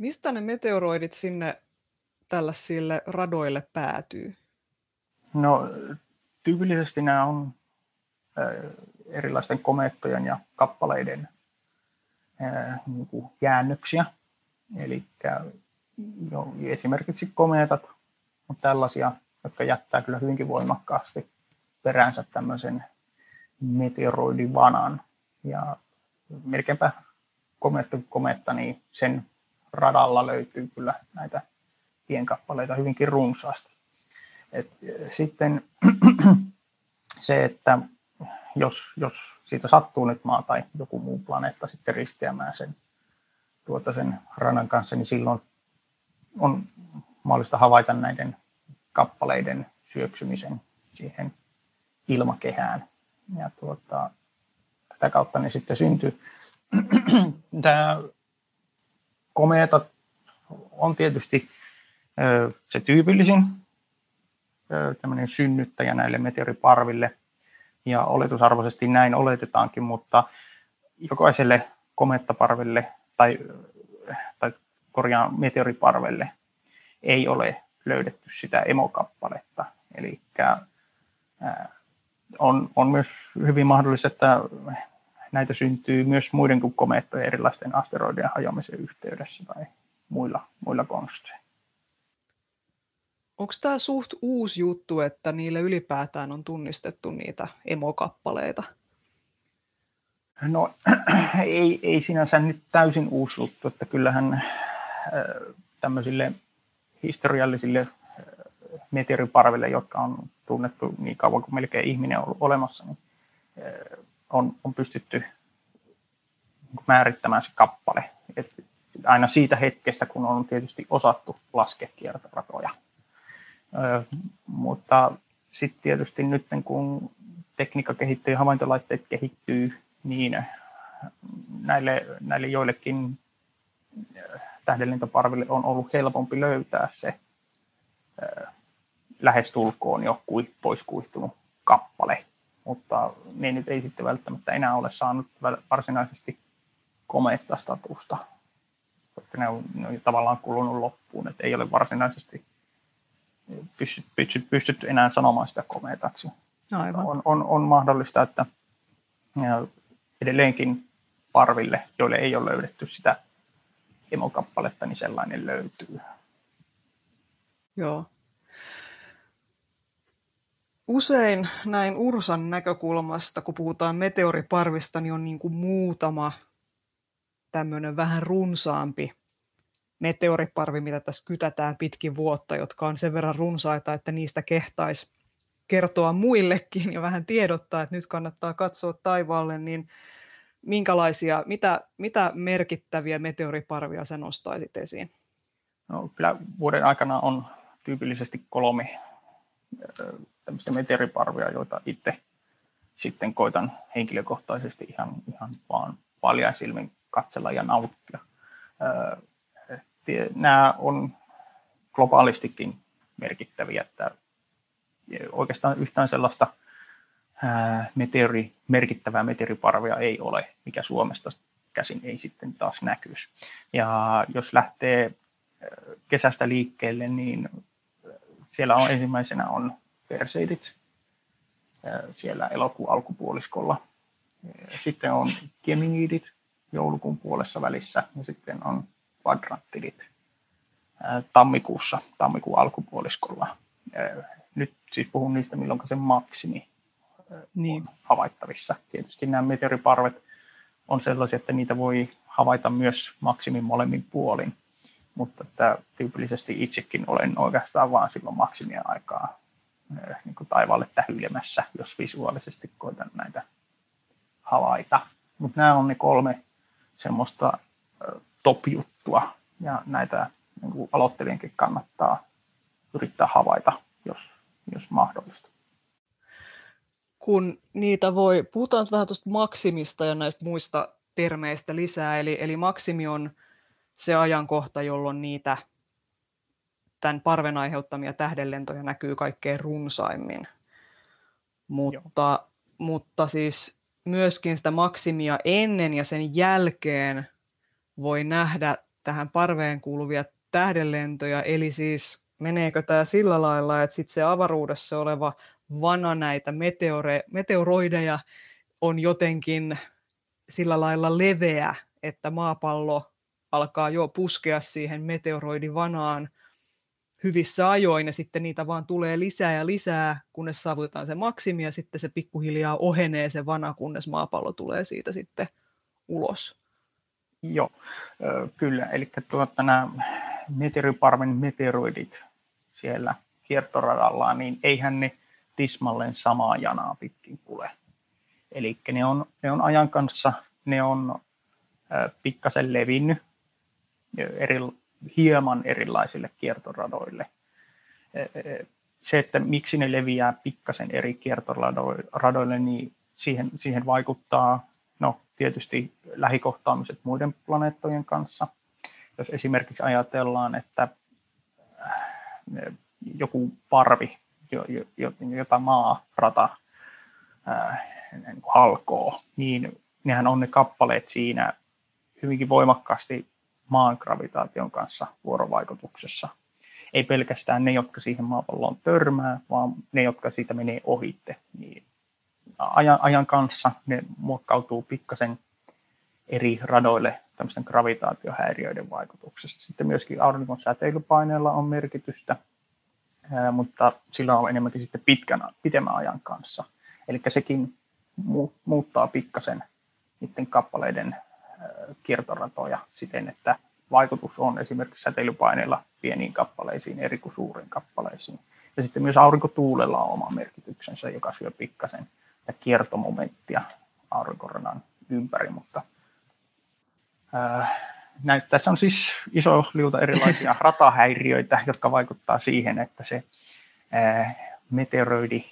Mistä ne meteoroidit sinne tällaisille radoille päätyy? No tyypillisesti nämä on erilaisten komeettojen ja kappaleiden niin jäännöksiä. Eli jo, esimerkiksi komeetat on tällaisia, jotka jättää kyllä hyvinkin voimakkaasti peräänsä tämmöisen meteoroidivanan. Ja melkeinpä kometta kometta, niin sen radalla löytyy kyllä näitä pienkappaleita hyvinkin runsaasti. Et sitten se, että jos, jos siitä sattuu nyt maa tai joku muu planeetta sitten risteämään sen, tuota sen radan kanssa, niin silloin on mahdollista havaita näiden kappaleiden syöksymisen siihen ilmakehään. Ja tuota, tätä kautta ne sitten syntyy. Tämä komeeta on tietysti se tyypillisin synnyttäjä näille meteoriparville, ja oletusarvoisesti näin oletetaankin, mutta jokaiselle komeettaparvelle tai, tai korjaan meteoriparvelle ei ole löydetty sitä emokappaletta. Eli on, on myös hyvin mahdollista, että näitä syntyy myös muiden kuin komeettojen erilaisten asteroidien hajoamisen yhteydessä tai muilla, muilla konsteilla. Onko tämä suht uusi juttu, että niille ylipäätään on tunnistettu niitä emokappaleita? No ei, ei sinänsä nyt täysin uusi juttu, että kyllähän tämmöisille historiallisille meteoriparville, jotka on tunnettu niin kauan kuin melkein ihminen on ollut olemassa, niin on, on pystytty määrittämään se kappale. Et aina siitä hetkestä, kun on tietysti osattu laskea kiertoratoja. Ö, mutta sitten tietysti nyt kun tekniikka kehittyy ja havaintolaitteet kehittyy, niin näille, näille joillekin tähdenlentoparville on ollut helpompi löytää se lähestulkoon jo pois kuihtunut kappale, mutta ne nyt ei sitten välttämättä enää ole saanut varsinaisesti komeetta statusta. Koska ne on, ne on tavallaan kulunut loppuun, että ei ole varsinaisesti pystytty, pystytty enää sanomaan sitä komeetaksi. Aivan. On, on, on mahdollista, että edelleenkin parville, joille ei ole löydetty sitä emokappaletta, niin sellainen löytyy. Joo. Usein näin Ursan näkökulmasta, kun puhutaan meteoriparvista, niin on niin kuin muutama tämmöinen vähän runsaampi meteoriparvi, mitä tässä kytätään pitkin vuotta, jotka on sen verran runsaita, että niistä kehtaisi kertoa muillekin ja vähän tiedottaa, että nyt kannattaa katsoa taivaalle, niin minkälaisia, mitä, mitä merkittäviä meteoriparvia sä nostaisit esiin? No, kyllä vuoden aikana on tyypillisesti kolme tämmöistä meteoriparvia, joita itse sitten koitan henkilökohtaisesti ihan, ihan vaan paljain silmin katsella ja nauttia. Nämä on globaalistikin merkittäviä, että oikeastaan yhtään sellaista meteori, merkittävää meteoriparvia ei ole, mikä Suomesta käsin ei sitten taas näkyisi. Ja jos lähtee kesästä liikkeelle, niin siellä on ensimmäisenä on Perseidit, siellä elokuun alkupuoliskolla. Sitten on Geminidit joulukuun puolessa välissä ja sitten on Quadrantidit tammikuussa, tammikuun alkupuoliskolla. Nyt siis puhun niistä, milloin se maksimi niin. on havaittavissa. Tietysti nämä meteoriparvet on sellaisia, että niitä voi havaita myös maksimin molemmin puolin, mutta että tyypillisesti itsekin olen oikeastaan vaan silloin maksimia aikaa niin kuin taivaalle tähyilemässä, jos visuaalisesti koitan näitä havaita. Mutta nämä on ne kolme semmoista top-juttua, ja näitä niin kuin aloittelijankin kannattaa yrittää havaita, jos, jos mahdollista. Kun niitä voi, puhutaan vähän tuosta maksimista ja näistä muista termeistä lisää, eli, eli maksimi on se ajankohta, jolloin niitä tämän parven aiheuttamia tähdenlentoja näkyy kaikkein runsaimmin. Mutta, mutta siis myöskin sitä maksimia ennen ja sen jälkeen voi nähdä tähän parveen kuuluvia tähdenlentoja, eli siis meneekö tämä sillä lailla, että sitten se avaruudessa oleva vana näitä meteore, meteoroideja on jotenkin sillä lailla leveä, että maapallo alkaa jo puskea siihen meteoroidin vanaan hyvissä ajoin ja sitten niitä vaan tulee lisää ja lisää, kunnes saavutetaan se maksimi ja sitten se pikkuhiljaa ohenee se vana, kunnes maapallo tulee siitä sitten ulos. Joo, kyllä. Eli tuota, nämä meteoriparven meteoroidit siellä kiertoradalla, niin eihän ne tismalleen samaa janaa pitkin kulje. Eli ne on, ne on ajan kanssa, ne on pikkasen levinnyt eri, hieman erilaisille kiertoradoille. Se, että miksi ne leviää pikkasen eri kiertoradoille, niin siihen, siihen vaikuttaa no, tietysti lähikohtaamiset muiden planeettojen kanssa. Jos esimerkiksi ajatellaan, että äh, joku parvi, jota maarata äh, niin halkoo, niin nehän on ne kappaleet siinä hyvinkin voimakkaasti maan gravitaation kanssa vuorovaikutuksessa. Ei pelkästään ne, jotka siihen maapalloon törmää, vaan ne, jotka siitä menee ohitte. Niin ajan, ajan kanssa ne muokkautuu pikkasen eri radoille tämmöisten gravitaatiohäiriöiden vaikutuksesta. Sitten myöskin auringon säteilypaineella on merkitystä, mutta sillä on enemmänkin sitten pitkän, pitemmän ajan kanssa. Eli sekin muuttaa pikkasen niiden kappaleiden kiertoratoja siten, että vaikutus on esimerkiksi säteilypaineella pieniin kappaleisiin eri kuin suuriin kappaleisiin. Ja sitten myös aurinkotuulella on oma merkityksensä, joka syö pikkasen kiertomomenttia aurinkoradan ympäri, mutta näitä, tässä on siis iso liuta erilaisia ratahäiriöitä, jotka vaikuttaa siihen, että se ää, meteoroidi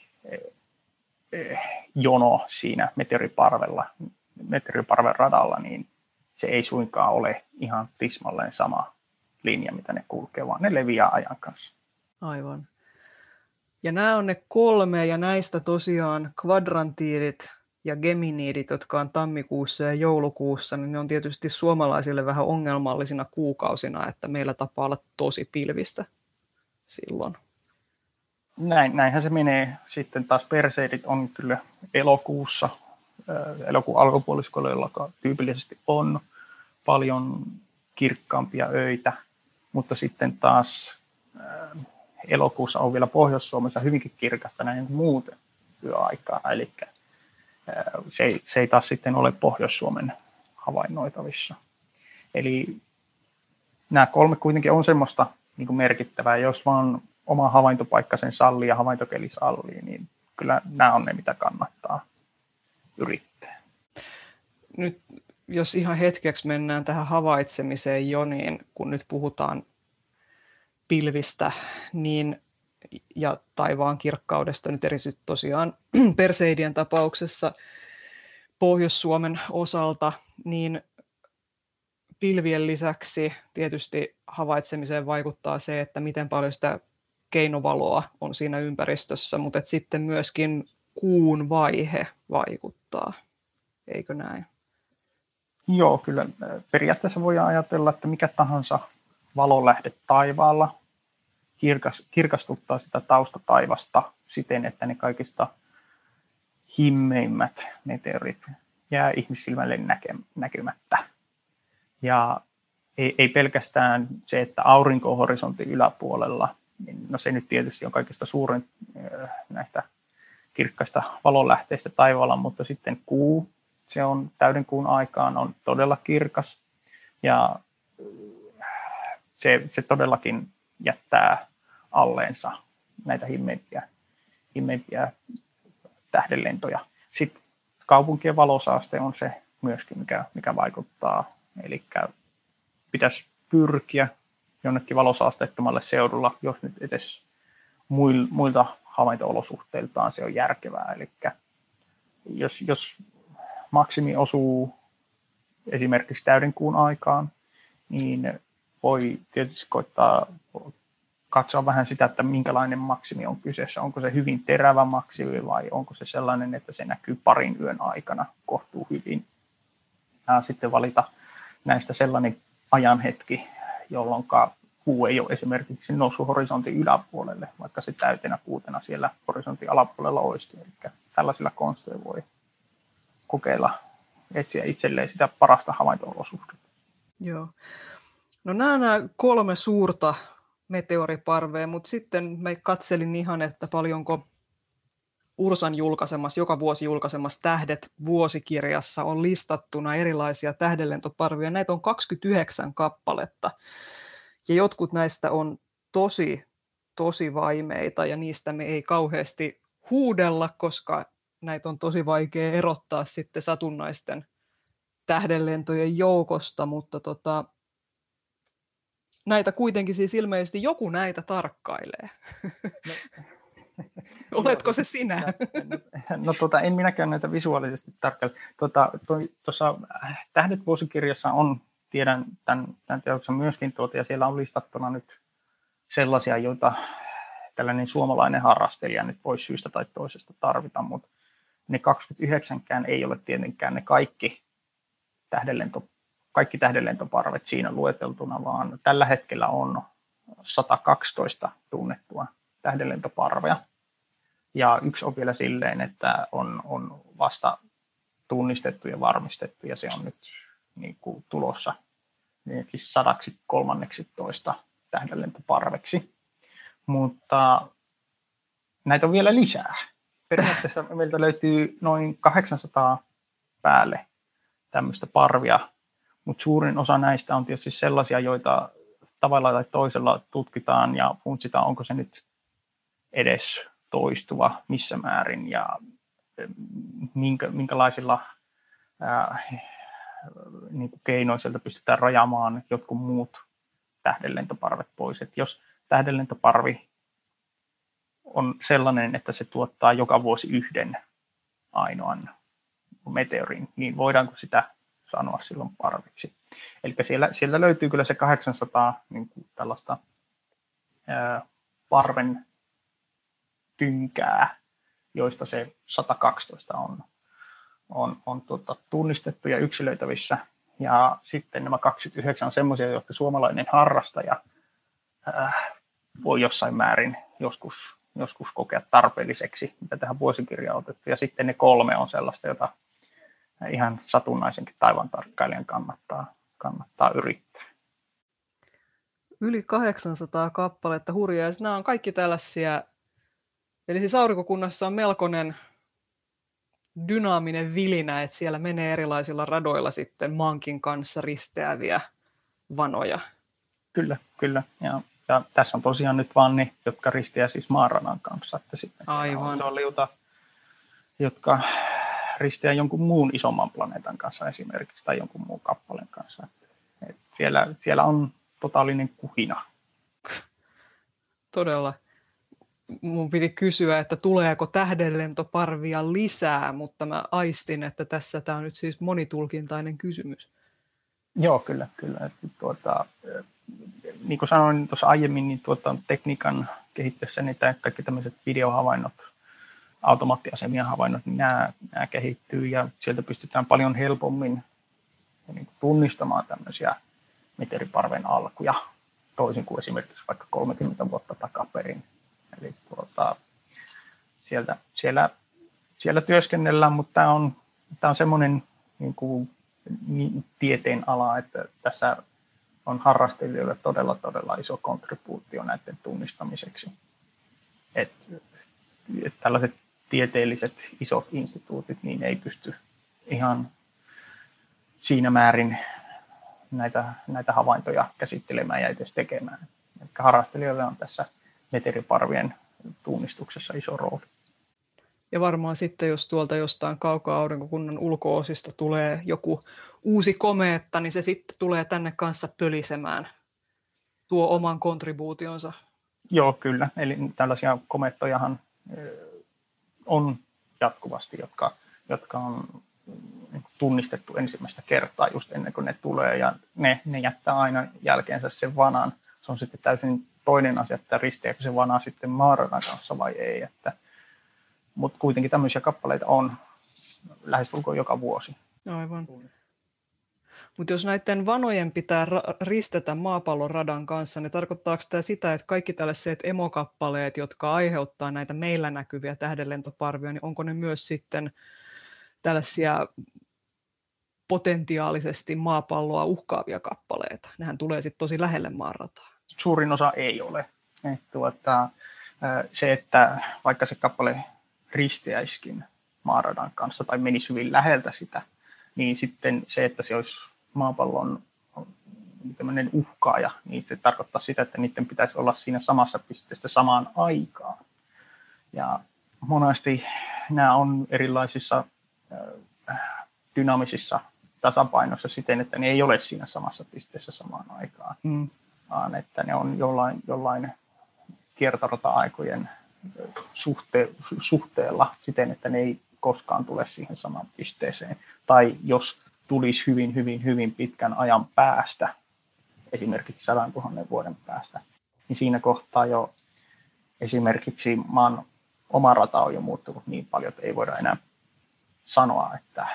jono siinä meteoriparvella, meteoriparven radalla, niin se ei suinkaan ole ihan tismalleen sama linja, mitä ne kulkee, vaan ne leviää ajan kanssa. Aivan. Ja nämä on ne kolme, ja näistä tosiaan kvadrantiidit ja geminiidit, jotka on tammikuussa ja joulukuussa, niin ne on tietysti suomalaisille vähän ongelmallisina kuukausina, että meillä tapaa olla tosi pilvistä silloin. Näin, näinhän se menee. Sitten taas perseidit on kyllä elokuussa, elokuun alkupuoliskolla, jolla tyypillisesti on paljon kirkkaampia öitä, mutta sitten taas elokuussa on vielä Pohjois-Suomessa hyvinkin kirkasta näin muuten yöaikaa, eli se ei, se ei taas sitten ole Pohjois-Suomen havainnoitavissa. Eli nämä kolme kuitenkin on semmoista niin merkittävää, jos vaan oma havaintopaikka sen sallii ja havaintokeli sallii, niin kyllä nämä on ne, mitä kannattaa yrittää. Nyt jos ihan hetkeksi mennään tähän havaitsemiseen jo, niin kun nyt puhutaan pilvistä, niin ja taivaan kirkkaudesta. Nyt erityisesti tosiaan Perseidien tapauksessa Pohjois-Suomen osalta, niin pilvien lisäksi tietysti havaitsemiseen vaikuttaa se, että miten paljon sitä keinovaloa on siinä ympäristössä, mutta sitten myöskin kuun vaihe vaikuttaa, eikö näin? Joo, kyllä periaatteessa voi ajatella, että mikä tahansa valonlähde taivaalla kirkas, kirkastuttaa sitä taustataivasta siten, että ne kaikista himmeimmät meteorit jää ihmissilmälle näke, näkymättä. Ja ei, ei pelkästään se, että aurinko on horisontin yläpuolella, niin no se nyt tietysti on kaikista suurin näistä kirkkaista valonlähteistä taivaalla, mutta sitten kuu, se on täyden kuun aikaan on todella kirkas ja se, se todellakin jättää alleensa näitä himmeimpiä, himmeimpiä tähdenlentoja. Sitten kaupunkien valosaaste on se myöskin, mikä, mikä vaikuttaa. Eli pitäisi pyrkiä jonnekin valosaasteettomalle seudulla, jos nyt edes muilta havainto-olosuhteiltaan se on järkevää. Eli jos, jos maksimi osuu esimerkiksi täydenkuun aikaan, niin voi tietysti koittaa katsoa vähän sitä, että minkälainen maksimi on kyseessä. Onko se hyvin terävä maksimi vai onko se sellainen, että se näkyy parin yön aikana kohtuu hyvin. Ja sitten valita näistä sellainen ajanhetki, jolloin kuu ei ole esimerkiksi noussut horisontin yläpuolelle, vaikka se täytenä kuutena siellä horisontin alapuolella olisi. Eli tällaisilla konsteilla voi kokeilla etsiä itselleen sitä parasta havainto-olosuhdetta. Joo. No nämä, nämä kolme suurta meteoriparvea, mutta sitten me katselin ihan, että paljonko Ursan julkaisemassa, joka vuosi julkaisemassa Tähdet vuosikirjassa on listattuna erilaisia tähdenlentoparvia. Näitä on 29 kappaletta. Ja jotkut näistä on tosi, tosi vaimeita ja niistä me ei kauheasti huudella, koska näitä on tosi vaikea erottaa sitten satunnaisten tähdenlentojen joukosta, mutta tota, näitä kuitenkin siis ilmeisesti joku näitä tarkkailee. No. Oletko se sinä? No, no tota, en minäkään näitä visuaalisesti tarkkaile. Tuota, tuossa äh, Tähdet vuosikirjassa on, tiedän tämän, tämän teoksen myöskin, tuota, ja siellä on listattuna nyt sellaisia, joita tällainen suomalainen harrastelija nyt voisi syystä tai toisesta tarvita, mutta ne 29kään ei ole tietenkään ne kaikki tähdenlento kaikki tähdenlentoparvet siinä lueteltuna, vaan tällä hetkellä on 112 tunnettua tähdenlentoparvea. Ja yksi on vielä silleen, että on, on vasta tunnistettu ja varmistettu, ja se on nyt niin kuin tulossa siis sadaksi kolmanneksi toista tähdenlentoparveksi. Mutta näitä on vielä lisää. Periaatteessa meiltä löytyy noin 800 päälle tämmöistä parvia, mutta suurin osa näistä on tietysti sellaisia, joita tavalla tai toisella tutkitaan ja funtsitaan, onko se nyt edes toistuva, missä määrin ja minkä, minkälaisilla ää, niin kuin keinoin sieltä pystytään rajaamaan jotkut muut tähdenlentoparvet pois. Et jos tähdenlentoparvi on sellainen, että se tuottaa joka vuosi yhden ainoan meteorin, niin voidaanko sitä sanoa silloin parviksi. Eli siellä, siellä löytyy kyllä se 800 niin kuin tällaista ää, parven tynkää, joista se 112 on, on, on tuota, tunnistettu ja yksilöitävissä. Ja sitten nämä 29 on semmoisia, jotka suomalainen harrastaja ää, voi jossain määrin joskus, joskus kokea tarpeelliseksi, mitä tähän vuosikirjaan on otettu. Ja sitten ne kolme on sellaista, jota ihan satunnaisenkin taivaan tarkkailijan kannattaa, kannattaa yrittää. Yli 800 kappaletta hurjaa. Nämä on kaikki tällaisia, eli siis aurinkokunnassa on melkoinen dynaaminen vilinä, että siellä menee erilaisilla radoilla sitten maankin kanssa risteäviä vanoja. Kyllä, kyllä. Ja, ja tässä on tosiaan nyt vaan ne, jotka risteää siis maaranan kanssa. Että sitten Aivan. On liuta, jotka risteä jonkun muun isomman planeetan kanssa esimerkiksi tai jonkun muun kappaleen kanssa. Et siellä, siellä on totaalinen kuhina. Todella. mun piti kysyä, että tuleeko tähdenlentoparvia lisää, mutta mä aistin, että tässä tämä on nyt siis monitulkintainen kysymys. Joo, kyllä, kyllä. Tuota, niin kuin sanoin tuossa aiemmin, niin tuota, tekniikan kehittyessä niin kaikki tämmöiset videohavainnot, automaattiasemien havainnot, niin nämä, nämä kehittyy ja sieltä pystytään paljon helpommin niin tunnistamaan tämmöisiä meteoriparven alkuja, toisin kuin esimerkiksi vaikka 30 vuotta takaperin. Eli tuota, sieltä, siellä, siellä työskennellään, mutta tämä on, tämä on semmoinen niin kuin, tieteen ala, että tässä on harrastelijoille todella, todella iso kontribuutio näiden tunnistamiseksi. Et, et tällaiset tieteelliset isot instituutit niin ei pysty ihan siinä määrin näitä, näitä havaintoja käsittelemään ja edes tekemään. Eli harrastelijoille on tässä meteoriparvien tunnistuksessa iso rooli. Ja varmaan sitten, jos tuolta jostain kaukaa aurinkokunnan ulkoosista tulee joku uusi komeetta, niin se sitten tulee tänne kanssa pölisemään, tuo oman kontribuutionsa. Joo, kyllä. Eli tällaisia komettojahan on jatkuvasti, jotka, jotka on tunnistettu ensimmäistä kertaa just ennen kuin ne tulee, ja ne, ne jättää aina jälkeensä sen vanan. Se on sitten täysin toinen asia, että risteääkö se vana sitten maaradan kanssa vai ei. Että, mutta kuitenkin tämmöisiä kappaleita on lähestulkoon joka vuosi. Aivan. Mutta jos näiden vanojen pitää ra- ristetä maapallon radan kanssa, niin tarkoittaako tämä sitä, että kaikki tällaiset emokappaleet, jotka aiheuttaa näitä meillä näkyviä tähdenlentoparvia, niin onko ne myös sitten tällaisia potentiaalisesti maapalloa uhkaavia kappaleita? Nehän tulee sitten tosi lähelle maanrataa. Suurin osa ei ole. Et tuota, se, että vaikka se kappale risteäiskin maaradan kanssa tai menisi hyvin läheltä sitä, niin sitten se, että se olisi maapallon tämmöinen uhkaaja, niin se tarkoittaa sitä, että niiden pitäisi olla siinä samassa pisteessä samaan aikaan. Ja monesti nämä on erilaisissa dynaamisissa tasapainossa siten, että ne ei ole siinä samassa pisteessä samaan aikaan, mm. vaan että ne on jollain, jollain kiertorata-aikojen suhte, suhteella siten, että ne ei koskaan tule siihen samaan pisteeseen. Tai jos tulisi hyvin, hyvin, hyvin pitkän ajan päästä, esimerkiksi 100 000 vuoden päästä, niin siinä kohtaa jo esimerkiksi maan oma rata on jo muuttunut niin paljon, että ei voida enää sanoa, että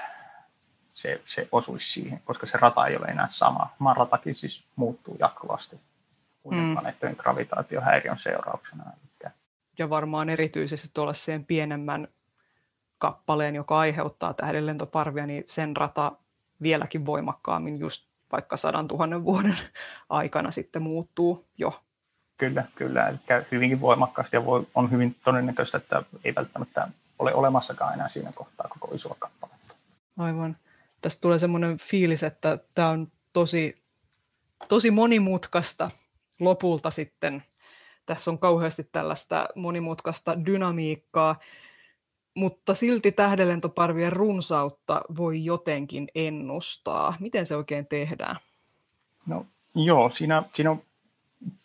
se, se osuisi siihen, koska se rata ei ole enää sama. Maan ratakin siis muuttuu jatkuvasti muiden mm. planeettojen gravitaatiohäiriön seurauksena. Ja varmaan erityisesti tuollaiseen pienemmän kappaleen, joka aiheuttaa tähdenlentoparvia, niin sen rata vieläkin voimakkaammin just vaikka sadan tuhannen vuoden aikana sitten muuttuu jo. Kyllä, kyllä. Eli hyvinkin voimakkaasti ja voi, on hyvin todennäköistä, että ei välttämättä ole olemassakaan enää siinä kohtaa koko isoa kappaletta. Aivan. Tästä tulee semmoinen fiilis, että tämä on tosi, tosi monimutkaista lopulta sitten. Tässä on kauheasti tällaista monimutkaista dynamiikkaa, mutta silti tähdenlentoparvien runsautta voi jotenkin ennustaa. Miten se oikein tehdään? No joo, siinä, siinä on,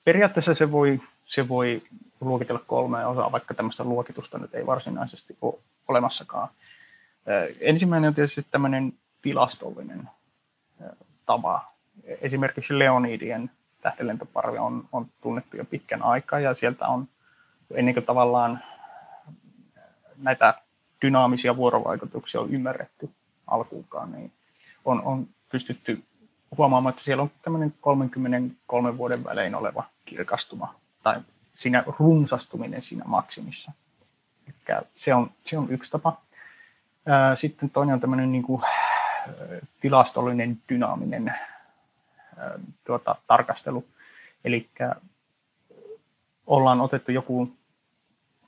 periaatteessa se voi, se voi luokitella kolmeen osaan, vaikka tämmöistä luokitusta nyt ei varsinaisesti ole olemassakaan. Ensimmäinen on tietysti tämmöinen tilastollinen tapa. Esimerkiksi Leonidien tähdenlentoparvi on, on tunnettu jo pitkän aikaa ja sieltä on ennen kuin tavallaan näitä dynaamisia vuorovaikutuksia on ymmärretty alkuunkaan, niin on, on pystytty huomaamaan, että siellä on tämmöinen 33 vuoden välein oleva kirkastuma tai siinä runsastuminen siinä maksimissa. Se on, se on yksi tapa. Sitten toinen on tämmöinen niin kuin, tilastollinen dynaaminen tuota, tarkastelu. Eli ollaan otettu joku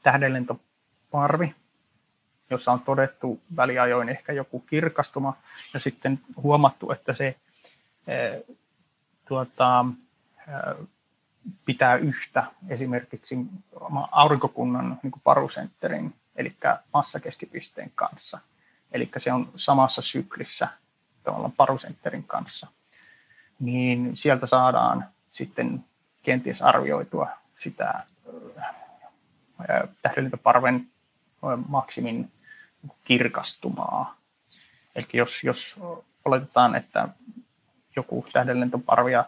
tähdenlentoparvi, jossa on todettu väliajoin ehkä joku kirkastuma, ja sitten huomattu, että se tuota, pitää yhtä esimerkiksi aurinkokunnan niin parusentterin, eli massakeskipisteen kanssa. Eli se on samassa syklissä tavallaan parusentterin kanssa. Niin sieltä saadaan sitten kenties arvioitua sitä tähdenlentoparven maksimin kirkastumaa. Eli jos, jos oletetaan, että joku tähdenlentoparvi ja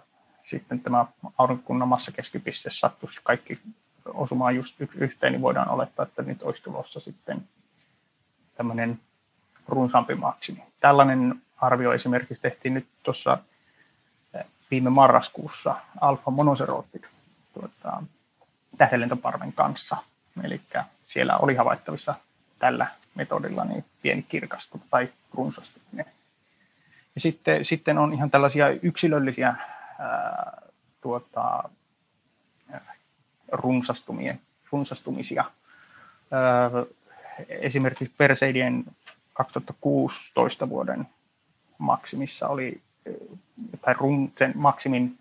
sitten tämä aurinkokunnan massakeskipiste sattuisi kaikki osumaan just yhteen, niin voidaan olettaa, että nyt olisi tulossa sitten tämmöinen runsaampi maksimi. Tällainen arvio esimerkiksi tehtiin nyt tuossa viime marraskuussa Alfa Monocerotic tuota, tähdenlentoparven kanssa. Eli siellä oli havaittavissa tällä metodilla niin pieni kirkastuminen tai runsastuminen. Ja sitten, sitten on ihan tällaisia yksilöllisiä ää, tuota, runsastumia, runsastumisia. Ää, esimerkiksi Perseidien 2016 vuoden maksimissa oli, tai run, sen maksimin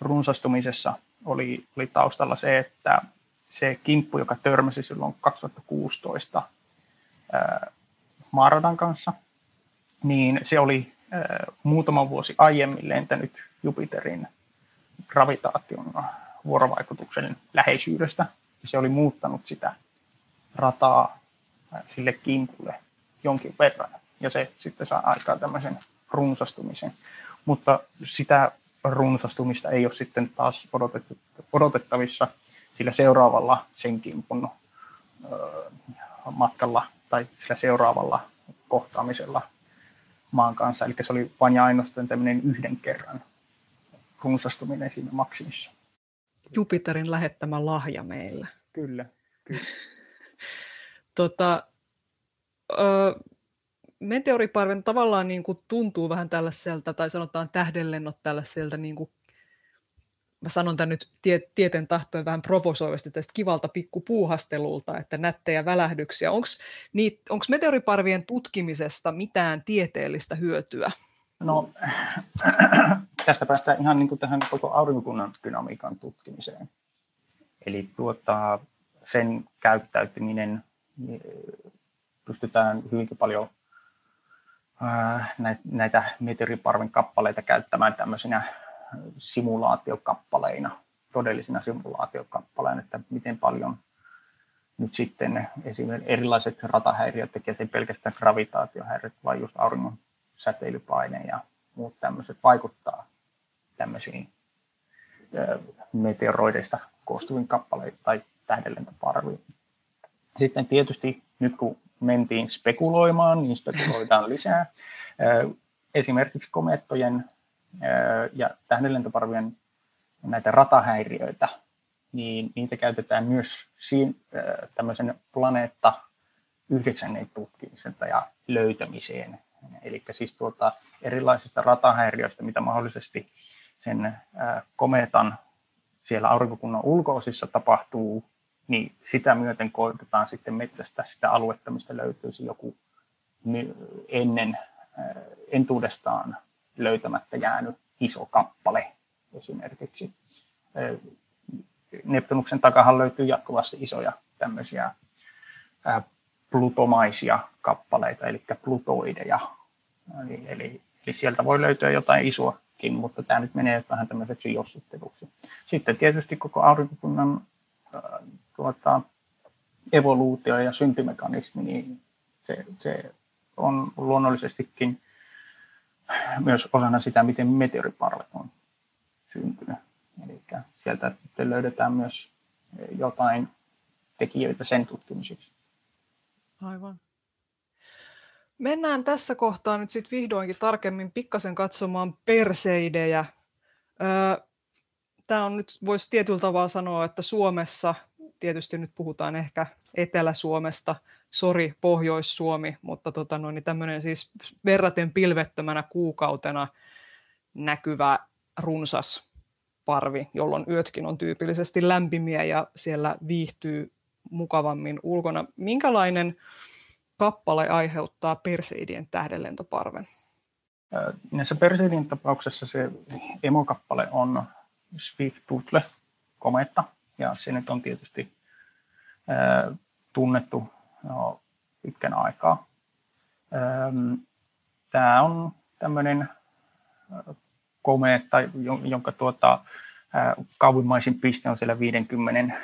runsastumisessa oli, oli taustalla se, että se kimppu, joka törmäsi silloin 2016 ää, Maaradan kanssa, niin se oli ää, muutama vuosi aiemmin lentänyt Jupiterin gravitaation vuorovaikutuksen läheisyydestä. Se oli muuttanut sitä rataa sille kimpulle jonkin verran. Ja se sitten saa aikaan tämmöisen runsastumisen. Mutta sitä runsastumista ei ole sitten taas odotettavissa sillä seuraavalla sen kimpun matkalla tai sillä seuraavalla kohtaamisella maan kanssa. Eli se oli vain ja ainoastaan tämmöinen yhden kerran runsastuminen siinä maksimissa. Jupiterin lähettämä lahja meillä. Kyllä, kyllä. tota, ö, meteoriparven tavallaan niin kuin tuntuu vähän tällaiselta, tai sanotaan tähdenlennot tällaiselta, niin kuin, mä sanon tämän nyt tie, tieten tahtoen vähän provosoivasti tästä kivalta pikkupuuhastelulta, että nättejä välähdyksiä. Onko meteoriparvien tutkimisesta mitään tieteellistä hyötyä? No, tästä päästään ihan niin kuin tähän koko aurinkokunnan dynamiikan tutkimiseen. Eli tuota, sen käyttäytyminen pystytään hyvinkin paljon näitä meteoriparven kappaleita käyttämään tämmöisinä simulaatiokappaleina, todellisina simulaatiokappaleina, että miten paljon nyt sitten esimerkiksi erilaiset ratahäiriöt tekevät ei pelkästään gravitaatiohäiriöt, vaan just auringon säteilypaine ja muut tämmöiset vaikuttaa tämmöisiin meteoroideista koostuviin kappaleisiin tai tähdenlentoparviin. Sitten tietysti nyt kun mentiin spekuloimaan, niin spekuloidaan lisää. Esimerkiksi komettojen ja tähdenlentoparvien näitä ratahäiriöitä, niin niitä käytetään myös siinä, tämmöisen planeetta yhdeksännen tutkimiseen ja löytämiseen. Eli siis tuota, erilaisista ratahäiriöistä, mitä mahdollisesti sen kometan siellä aurinkokunnan ulkoosissa tapahtuu, niin sitä myöten koitetaan sitten metsästä sitä aluetta, mistä löytyisi joku ennen entuudestaan löytämättä jäänyt iso kappale esimerkiksi. Neptunuksen takahan löytyy jatkuvasti isoja tämmöisiä plutomaisia kappaleita, eli plutoideja. Eli, eli, eli sieltä voi löytyä jotain isoakin, mutta tämä nyt menee vähän tämmöiseksi jossitteluksi. Sitten tietysti koko aurinkokunnan tuota, evoluutio ja syntymekanismi, niin se, se on luonnollisestikin myös osana sitä, miten meteoriparvet on syntynyt. Eli sieltä sitten löydetään myös jotain tekijöitä sen tutkimiseksi. Aivan. Mennään tässä kohtaa nyt sitten vihdoinkin tarkemmin pikkasen katsomaan perseidejä. Tämä on nyt, voisi tietyllä tavalla sanoa, että Suomessa, tietysti nyt puhutaan ehkä Etelä-Suomesta, sori Pohjois-Suomi, mutta tota noin, niin tämmöinen siis verraten pilvettömänä kuukautena näkyvä runsas parvi, jolloin yötkin on tyypillisesti lämpimiä ja siellä viihtyy mukavammin ulkona. Minkälainen kappale aiheuttaa Perseidien tähdenlentoparven? Näissä Perseidin tapauksessa se emokappale on Swift Tutle kometta, ja se nyt on tietysti tunnettu jo pitkän aikaa. Tämä on tämmöinen komeetta, jonka tuota, kauimmaisin piste on siellä 50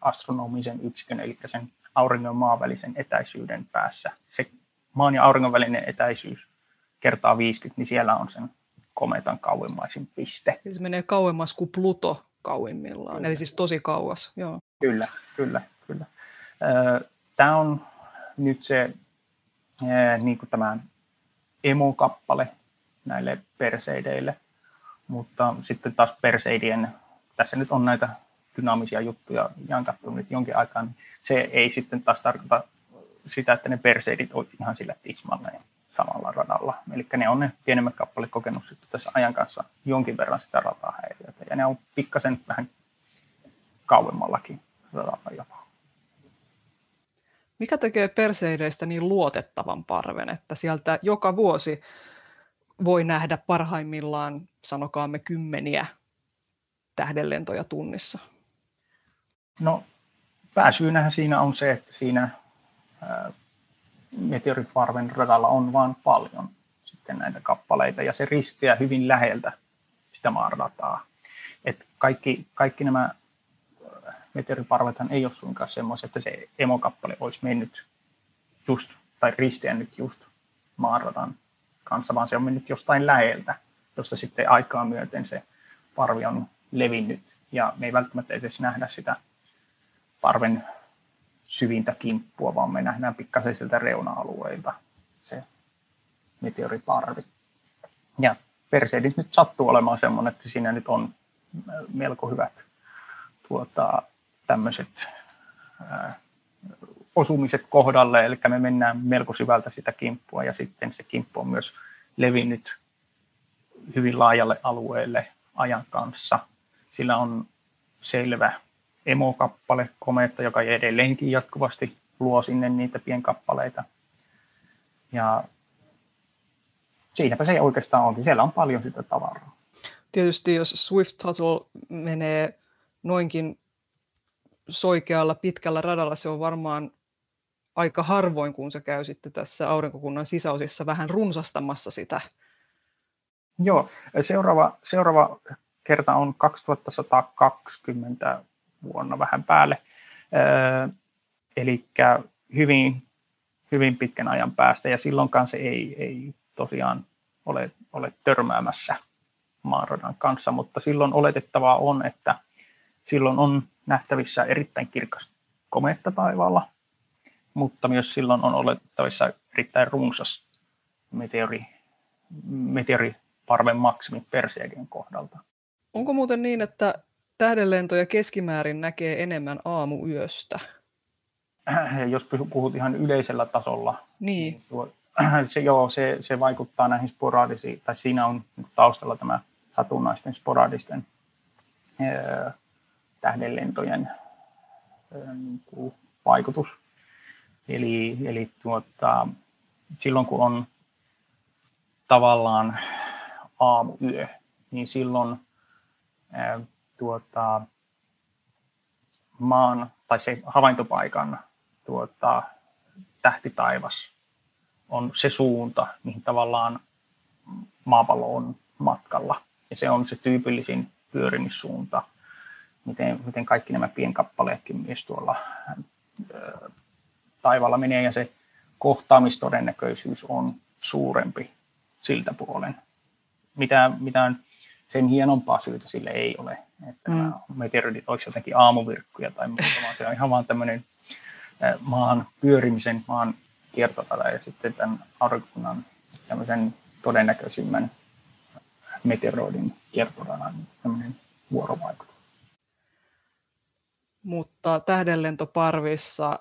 astronomisen yksikön, eli sen auringon maan välisen etäisyyden päässä. Se maan ja auringon välinen etäisyys kertaa 50, niin siellä on sen kometan kauimmaisin piste. Siis menee kauemmas kuin Pluto kauimmillaan, kyllä. eli siis tosi kauas. Joo. Kyllä, kyllä, kyllä. Tämä on nyt se niin kuin tämä emokappale näille perseideille, mutta sitten taas perseidien, tässä nyt on näitä dynaamisia juttuja jankattu nyt jonkin aikaa, niin se ei sitten taas tarkoita sitä, että ne perseidit ovat ihan sillä tismalleen samalla radalla. Eli ne on ne pienemmät kappaleet kokenut sitten tässä ajan kanssa jonkin verran sitä ratahäiriötä. Ja ne on pikkasen vähän kauemmallakin radalla jopa. Mikä tekee perseideistä niin luotettavan parven, että sieltä joka vuosi voi nähdä parhaimmillaan, sanokaamme, kymmeniä tähdenlentoja tunnissa? No, pääsyynähän siinä on se, että siinä meteoriparven radalla on vain paljon sitten näitä kappaleita ja se ristiää hyvin läheltä sitä maanrataa. Et kaikki, kaikki nämä meteoriparvethan ei ole suinkaan semmoisia, että se emokappale olisi mennyt just tai risteännyt just maanradan kanssa, vaan se on mennyt jostain läheltä, josta sitten aikaa myöten se parvi on levinnyt ja me ei välttämättä edes nähdä sitä parven syvintä kimppua, vaan me nähdään pikkasen sieltä reuna-alueilta se meteoriparvi. Ja Perseidit nyt sattuu olemaan semmoinen, että siinä nyt on melko hyvät tuota, tämmöiset ää, osumiset kohdalle, eli me mennään melko syvältä sitä kimppua ja sitten se kimppu on myös levinnyt hyvin laajalle alueelle ajan kanssa. Sillä on selvä emokappale, kometta, joka edelleenkin jatkuvasti luo sinne niitä pienkappaleita. Ja siinäpä se oikeastaan onkin. Siellä on paljon sitä tavaraa. Tietysti jos Swift Tuttle menee noinkin soikealla pitkällä radalla, se on varmaan aika harvoin, kun se käy sitten tässä aurinkokunnan sisäosissa vähän runsastamassa sitä. Joo, seuraava, seuraava kerta on 2120 vuonna vähän päälle. Eli hyvin, hyvin pitkän ajan päästä ja silloinkaan se ei, ei tosiaan ole, ole törmäämässä maanradan kanssa, mutta silloin oletettavaa on, että silloin on nähtävissä erittäin kirkas kometta taivaalla, mutta myös silloin on oletettavissa erittäin runsas meteori, meteoriparven maksimi Perseidin kohdalta. Onko muuten niin, että tähdenlentoja keskimäärin näkee enemmän aamuyöstä? Jos puhut ihan yleisellä tasolla, niin. niin tuo, se, joo, se, se vaikuttaa näihin sporadisiin, tai siinä on taustalla tämä satunnaisten sporadisten ää, tähdenlentojen niin vaikutus. Eli, eli tuota, silloin kun on tavallaan aamuyö, niin silloin tuota, maan tai se havaintopaikan tuota, tähtitaivas on se suunta, mihin tavallaan maapallo on matkalla. Ja se on se tyypillisin pyörimissuunta, miten, miten kaikki nämä pienkappaleetkin myös tuolla ö, taivaalla menee, ja se kohtaamistodennäköisyys on suurempi siltä puolen. Mitä, mitään sen hienompaa syytä sille ei ole että mm. nämä meteoritit olisi jotenkin aamuvirkkuja tai muuta, vaan se on ihan vaan tämmöinen maan pyörimisen, maan kiertotada ja sitten tämän aurinkokunnan tämmöisen todennäköisimmän meteoroidin kiertoradan tämmöinen vuorovaikutus. Mutta tähdenlentoparvissa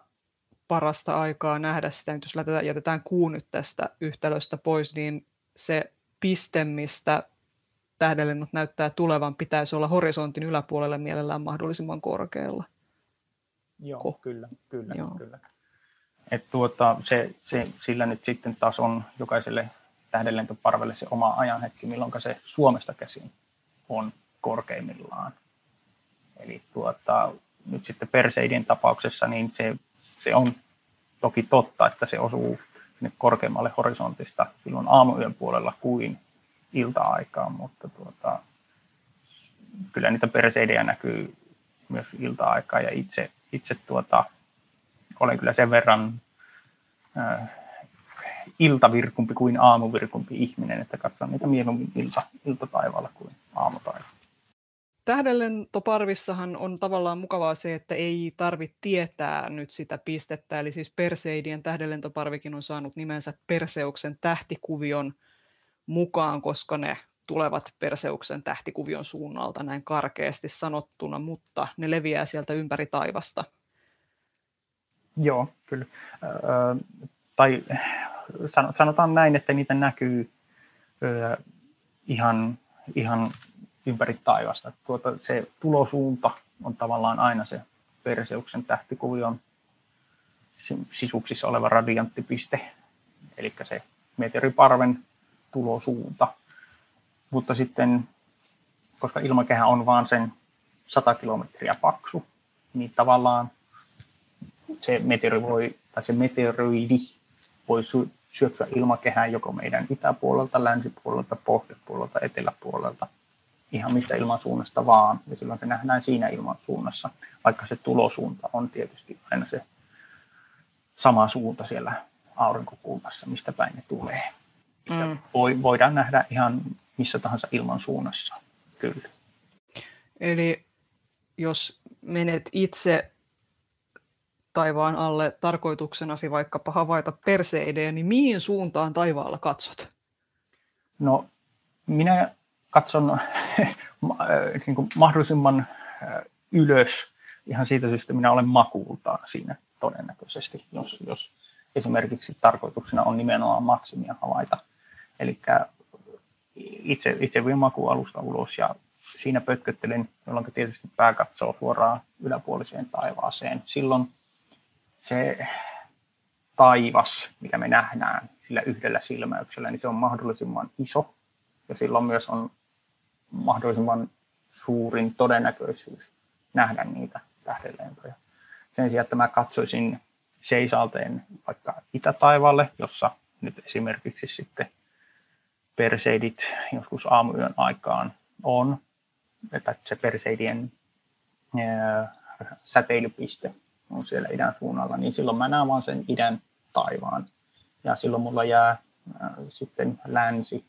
parasta aikaa nähdä sitä, nyt jos jätetään kuu nyt tästä yhtälöstä pois, niin se piste, mistä tähdenlennot näyttää tulevan, pitäisi olla horisontin yläpuolella mielellään mahdollisimman korkealla. Joo, Ko. kyllä, kyllä, Joo. kyllä. Et tuota, se, se, sillä nyt sitten taas on jokaiselle tähdenlentoparvelle se oma ajanhetki, milloin se Suomesta käsin on korkeimmillaan. Eli tuota, nyt sitten Perseidin tapauksessa niin se, se on toki totta, että se osuu sinne korkeammalle horisontista silloin aamuyön puolella kuin ilta-aikaan, mutta tuota, kyllä niitä perseidejä näkyy myös ilta-aikaa ja itse, itse tuota, olen kyllä sen verran äh, iltavirkumpi kuin aamuvirkumpi ihminen, että katson niitä mieluummin ilta, iltataivaalla kuin aamutaivaalla. Tähdenlentoparvissahan on tavallaan mukavaa se, että ei tarvitse tietää nyt sitä pistettä, eli siis Perseidien tähdenlentoparvikin on saanut nimensä Perseuksen tähtikuvion mukaan, koska ne tulevat Perseuksen tähtikuvion suunnalta näin karkeasti sanottuna, mutta ne leviää sieltä ympäri taivasta. Joo, kyllä. Ö, tai sanotaan näin, että niitä näkyy ö, ihan, ihan ympäri taivasta. Tuota, se tulosuunta on tavallaan aina se Perseuksen tähtikuvion sisuksissa oleva radianttipiste, eli se meteoriparven tulosuunta. Mutta sitten, koska ilmakehä on vain sen 100 kilometriä paksu, niin tavallaan se meteori voi, tai se meteoroidi voi syöksyä ilmakehään joko meidän itäpuolelta, länsipuolelta, pohjoispuolelta, eteläpuolelta, ihan mistä ilmansuunnasta vaan, ja silloin se nähdään siinä ilmansuunnassa, vaikka se tulosuunta on tietysti aina se sama suunta siellä aurinkokulmassa, mistä päin ne tulee. Mm. Voi, voidaan nähdä ihan missä tahansa ilmansuunnassa, kyllä. Eli jos menet itse taivaan alle tarkoituksenasi vaikkapa havaita perseidejä, niin mihin suuntaan taivaalla katsot? No, minä katson niin kuin mahdollisimman ylös ihan siitä syystä, minä olen makuultaan siinä todennäköisesti, jos, jos esimerkiksi tarkoituksena on nimenomaan maksimia havaita. Eli itse, itse vien makualusta ulos ja siinä pötköttelen, jolloin tietysti pää katsoo suoraan yläpuoliseen taivaaseen. Silloin se taivas, mikä me nähdään sillä yhdellä silmäyksellä, niin se on mahdollisimman iso ja silloin myös on mahdollisimman suurin todennäköisyys nähdä niitä tähdenlentoja. Sen sijaan, että mä katsoisin seisalteen vaikka itätaivaalle, jossa nyt esimerkiksi sitten perseidit joskus aamuyön aikaan on, että se perseidien säteilypiste on siellä idän suunnalla, niin silloin mä näen vaan sen idän taivaan. Ja silloin mulla jää sitten länsi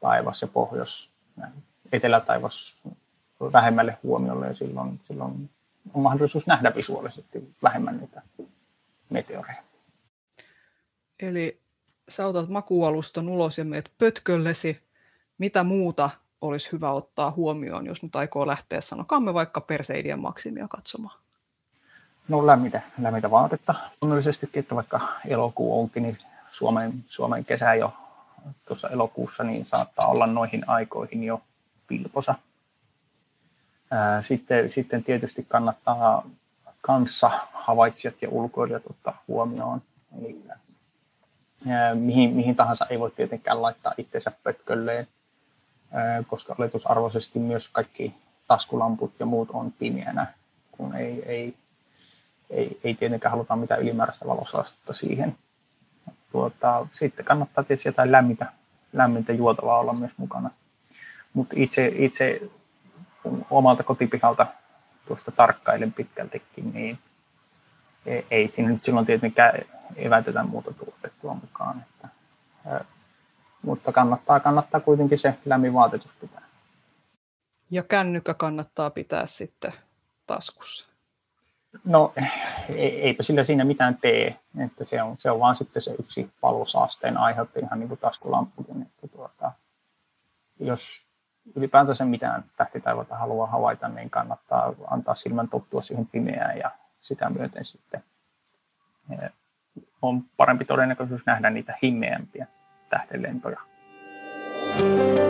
taivas ja pohjois, etelätaivas vähemmälle huomiolle ja silloin, silloin on mahdollisuus nähdä visuaalisesti vähemmän niitä meteoreja. Eli sä otat makualuston ulos ja meet pötköllesi. Mitä muuta olisi hyvä ottaa huomioon, jos nyt aikoo lähteä, sanokaamme vaikka Perseidien maksimia katsomaan? No lämmitä, lämmitä vaatetta luonnollisestikin, että vaikka elokuu onkin, niin Suomen, Suomen kesä jo tuossa elokuussa, niin saattaa olla noihin aikoihin jo pilposa. Sitten, sitten tietysti kannattaa kanssa havaitsijat ja ulkoilijat ottaa huomioon. Eli mihin, mihin tahansa ei voi tietenkään laittaa itsensä pötkölleen, koska oletusarvoisesti myös kaikki taskulamput ja muut on pimeänä, kun ei, ei ei, ei tietenkään haluta mitään ylimääräistä valosaastetta siihen. Tuota, sitten kannattaa tietysti jotain lämmintä, lämmintä juotavaa olla myös mukana. Mutta itse, itse omalta kotipihalta tuosta tarkkailen pitkältikin, niin ei, siinä nyt silloin tietenkään evätetä muuta tuotettua mukaan. Että, mutta kannattaa, kannattaa kuitenkin se lämmin vaatetus pitää. Ja kännykkä kannattaa pitää sitten taskussa. No eipä sillä siinä mitään tee, että se on, se on vaan sitten se yksi palosaasteen aiheutti ihan niin kuin taskulampukin, että tuota, jos ylipäätänsä mitään tähtitaivalta haluaa havaita, niin kannattaa antaa silmän tottua siihen pimeään ja sitä myöten sitten eh, on parempi todennäköisyys nähdä niitä himmeämpiä tähdenlentoja. thank you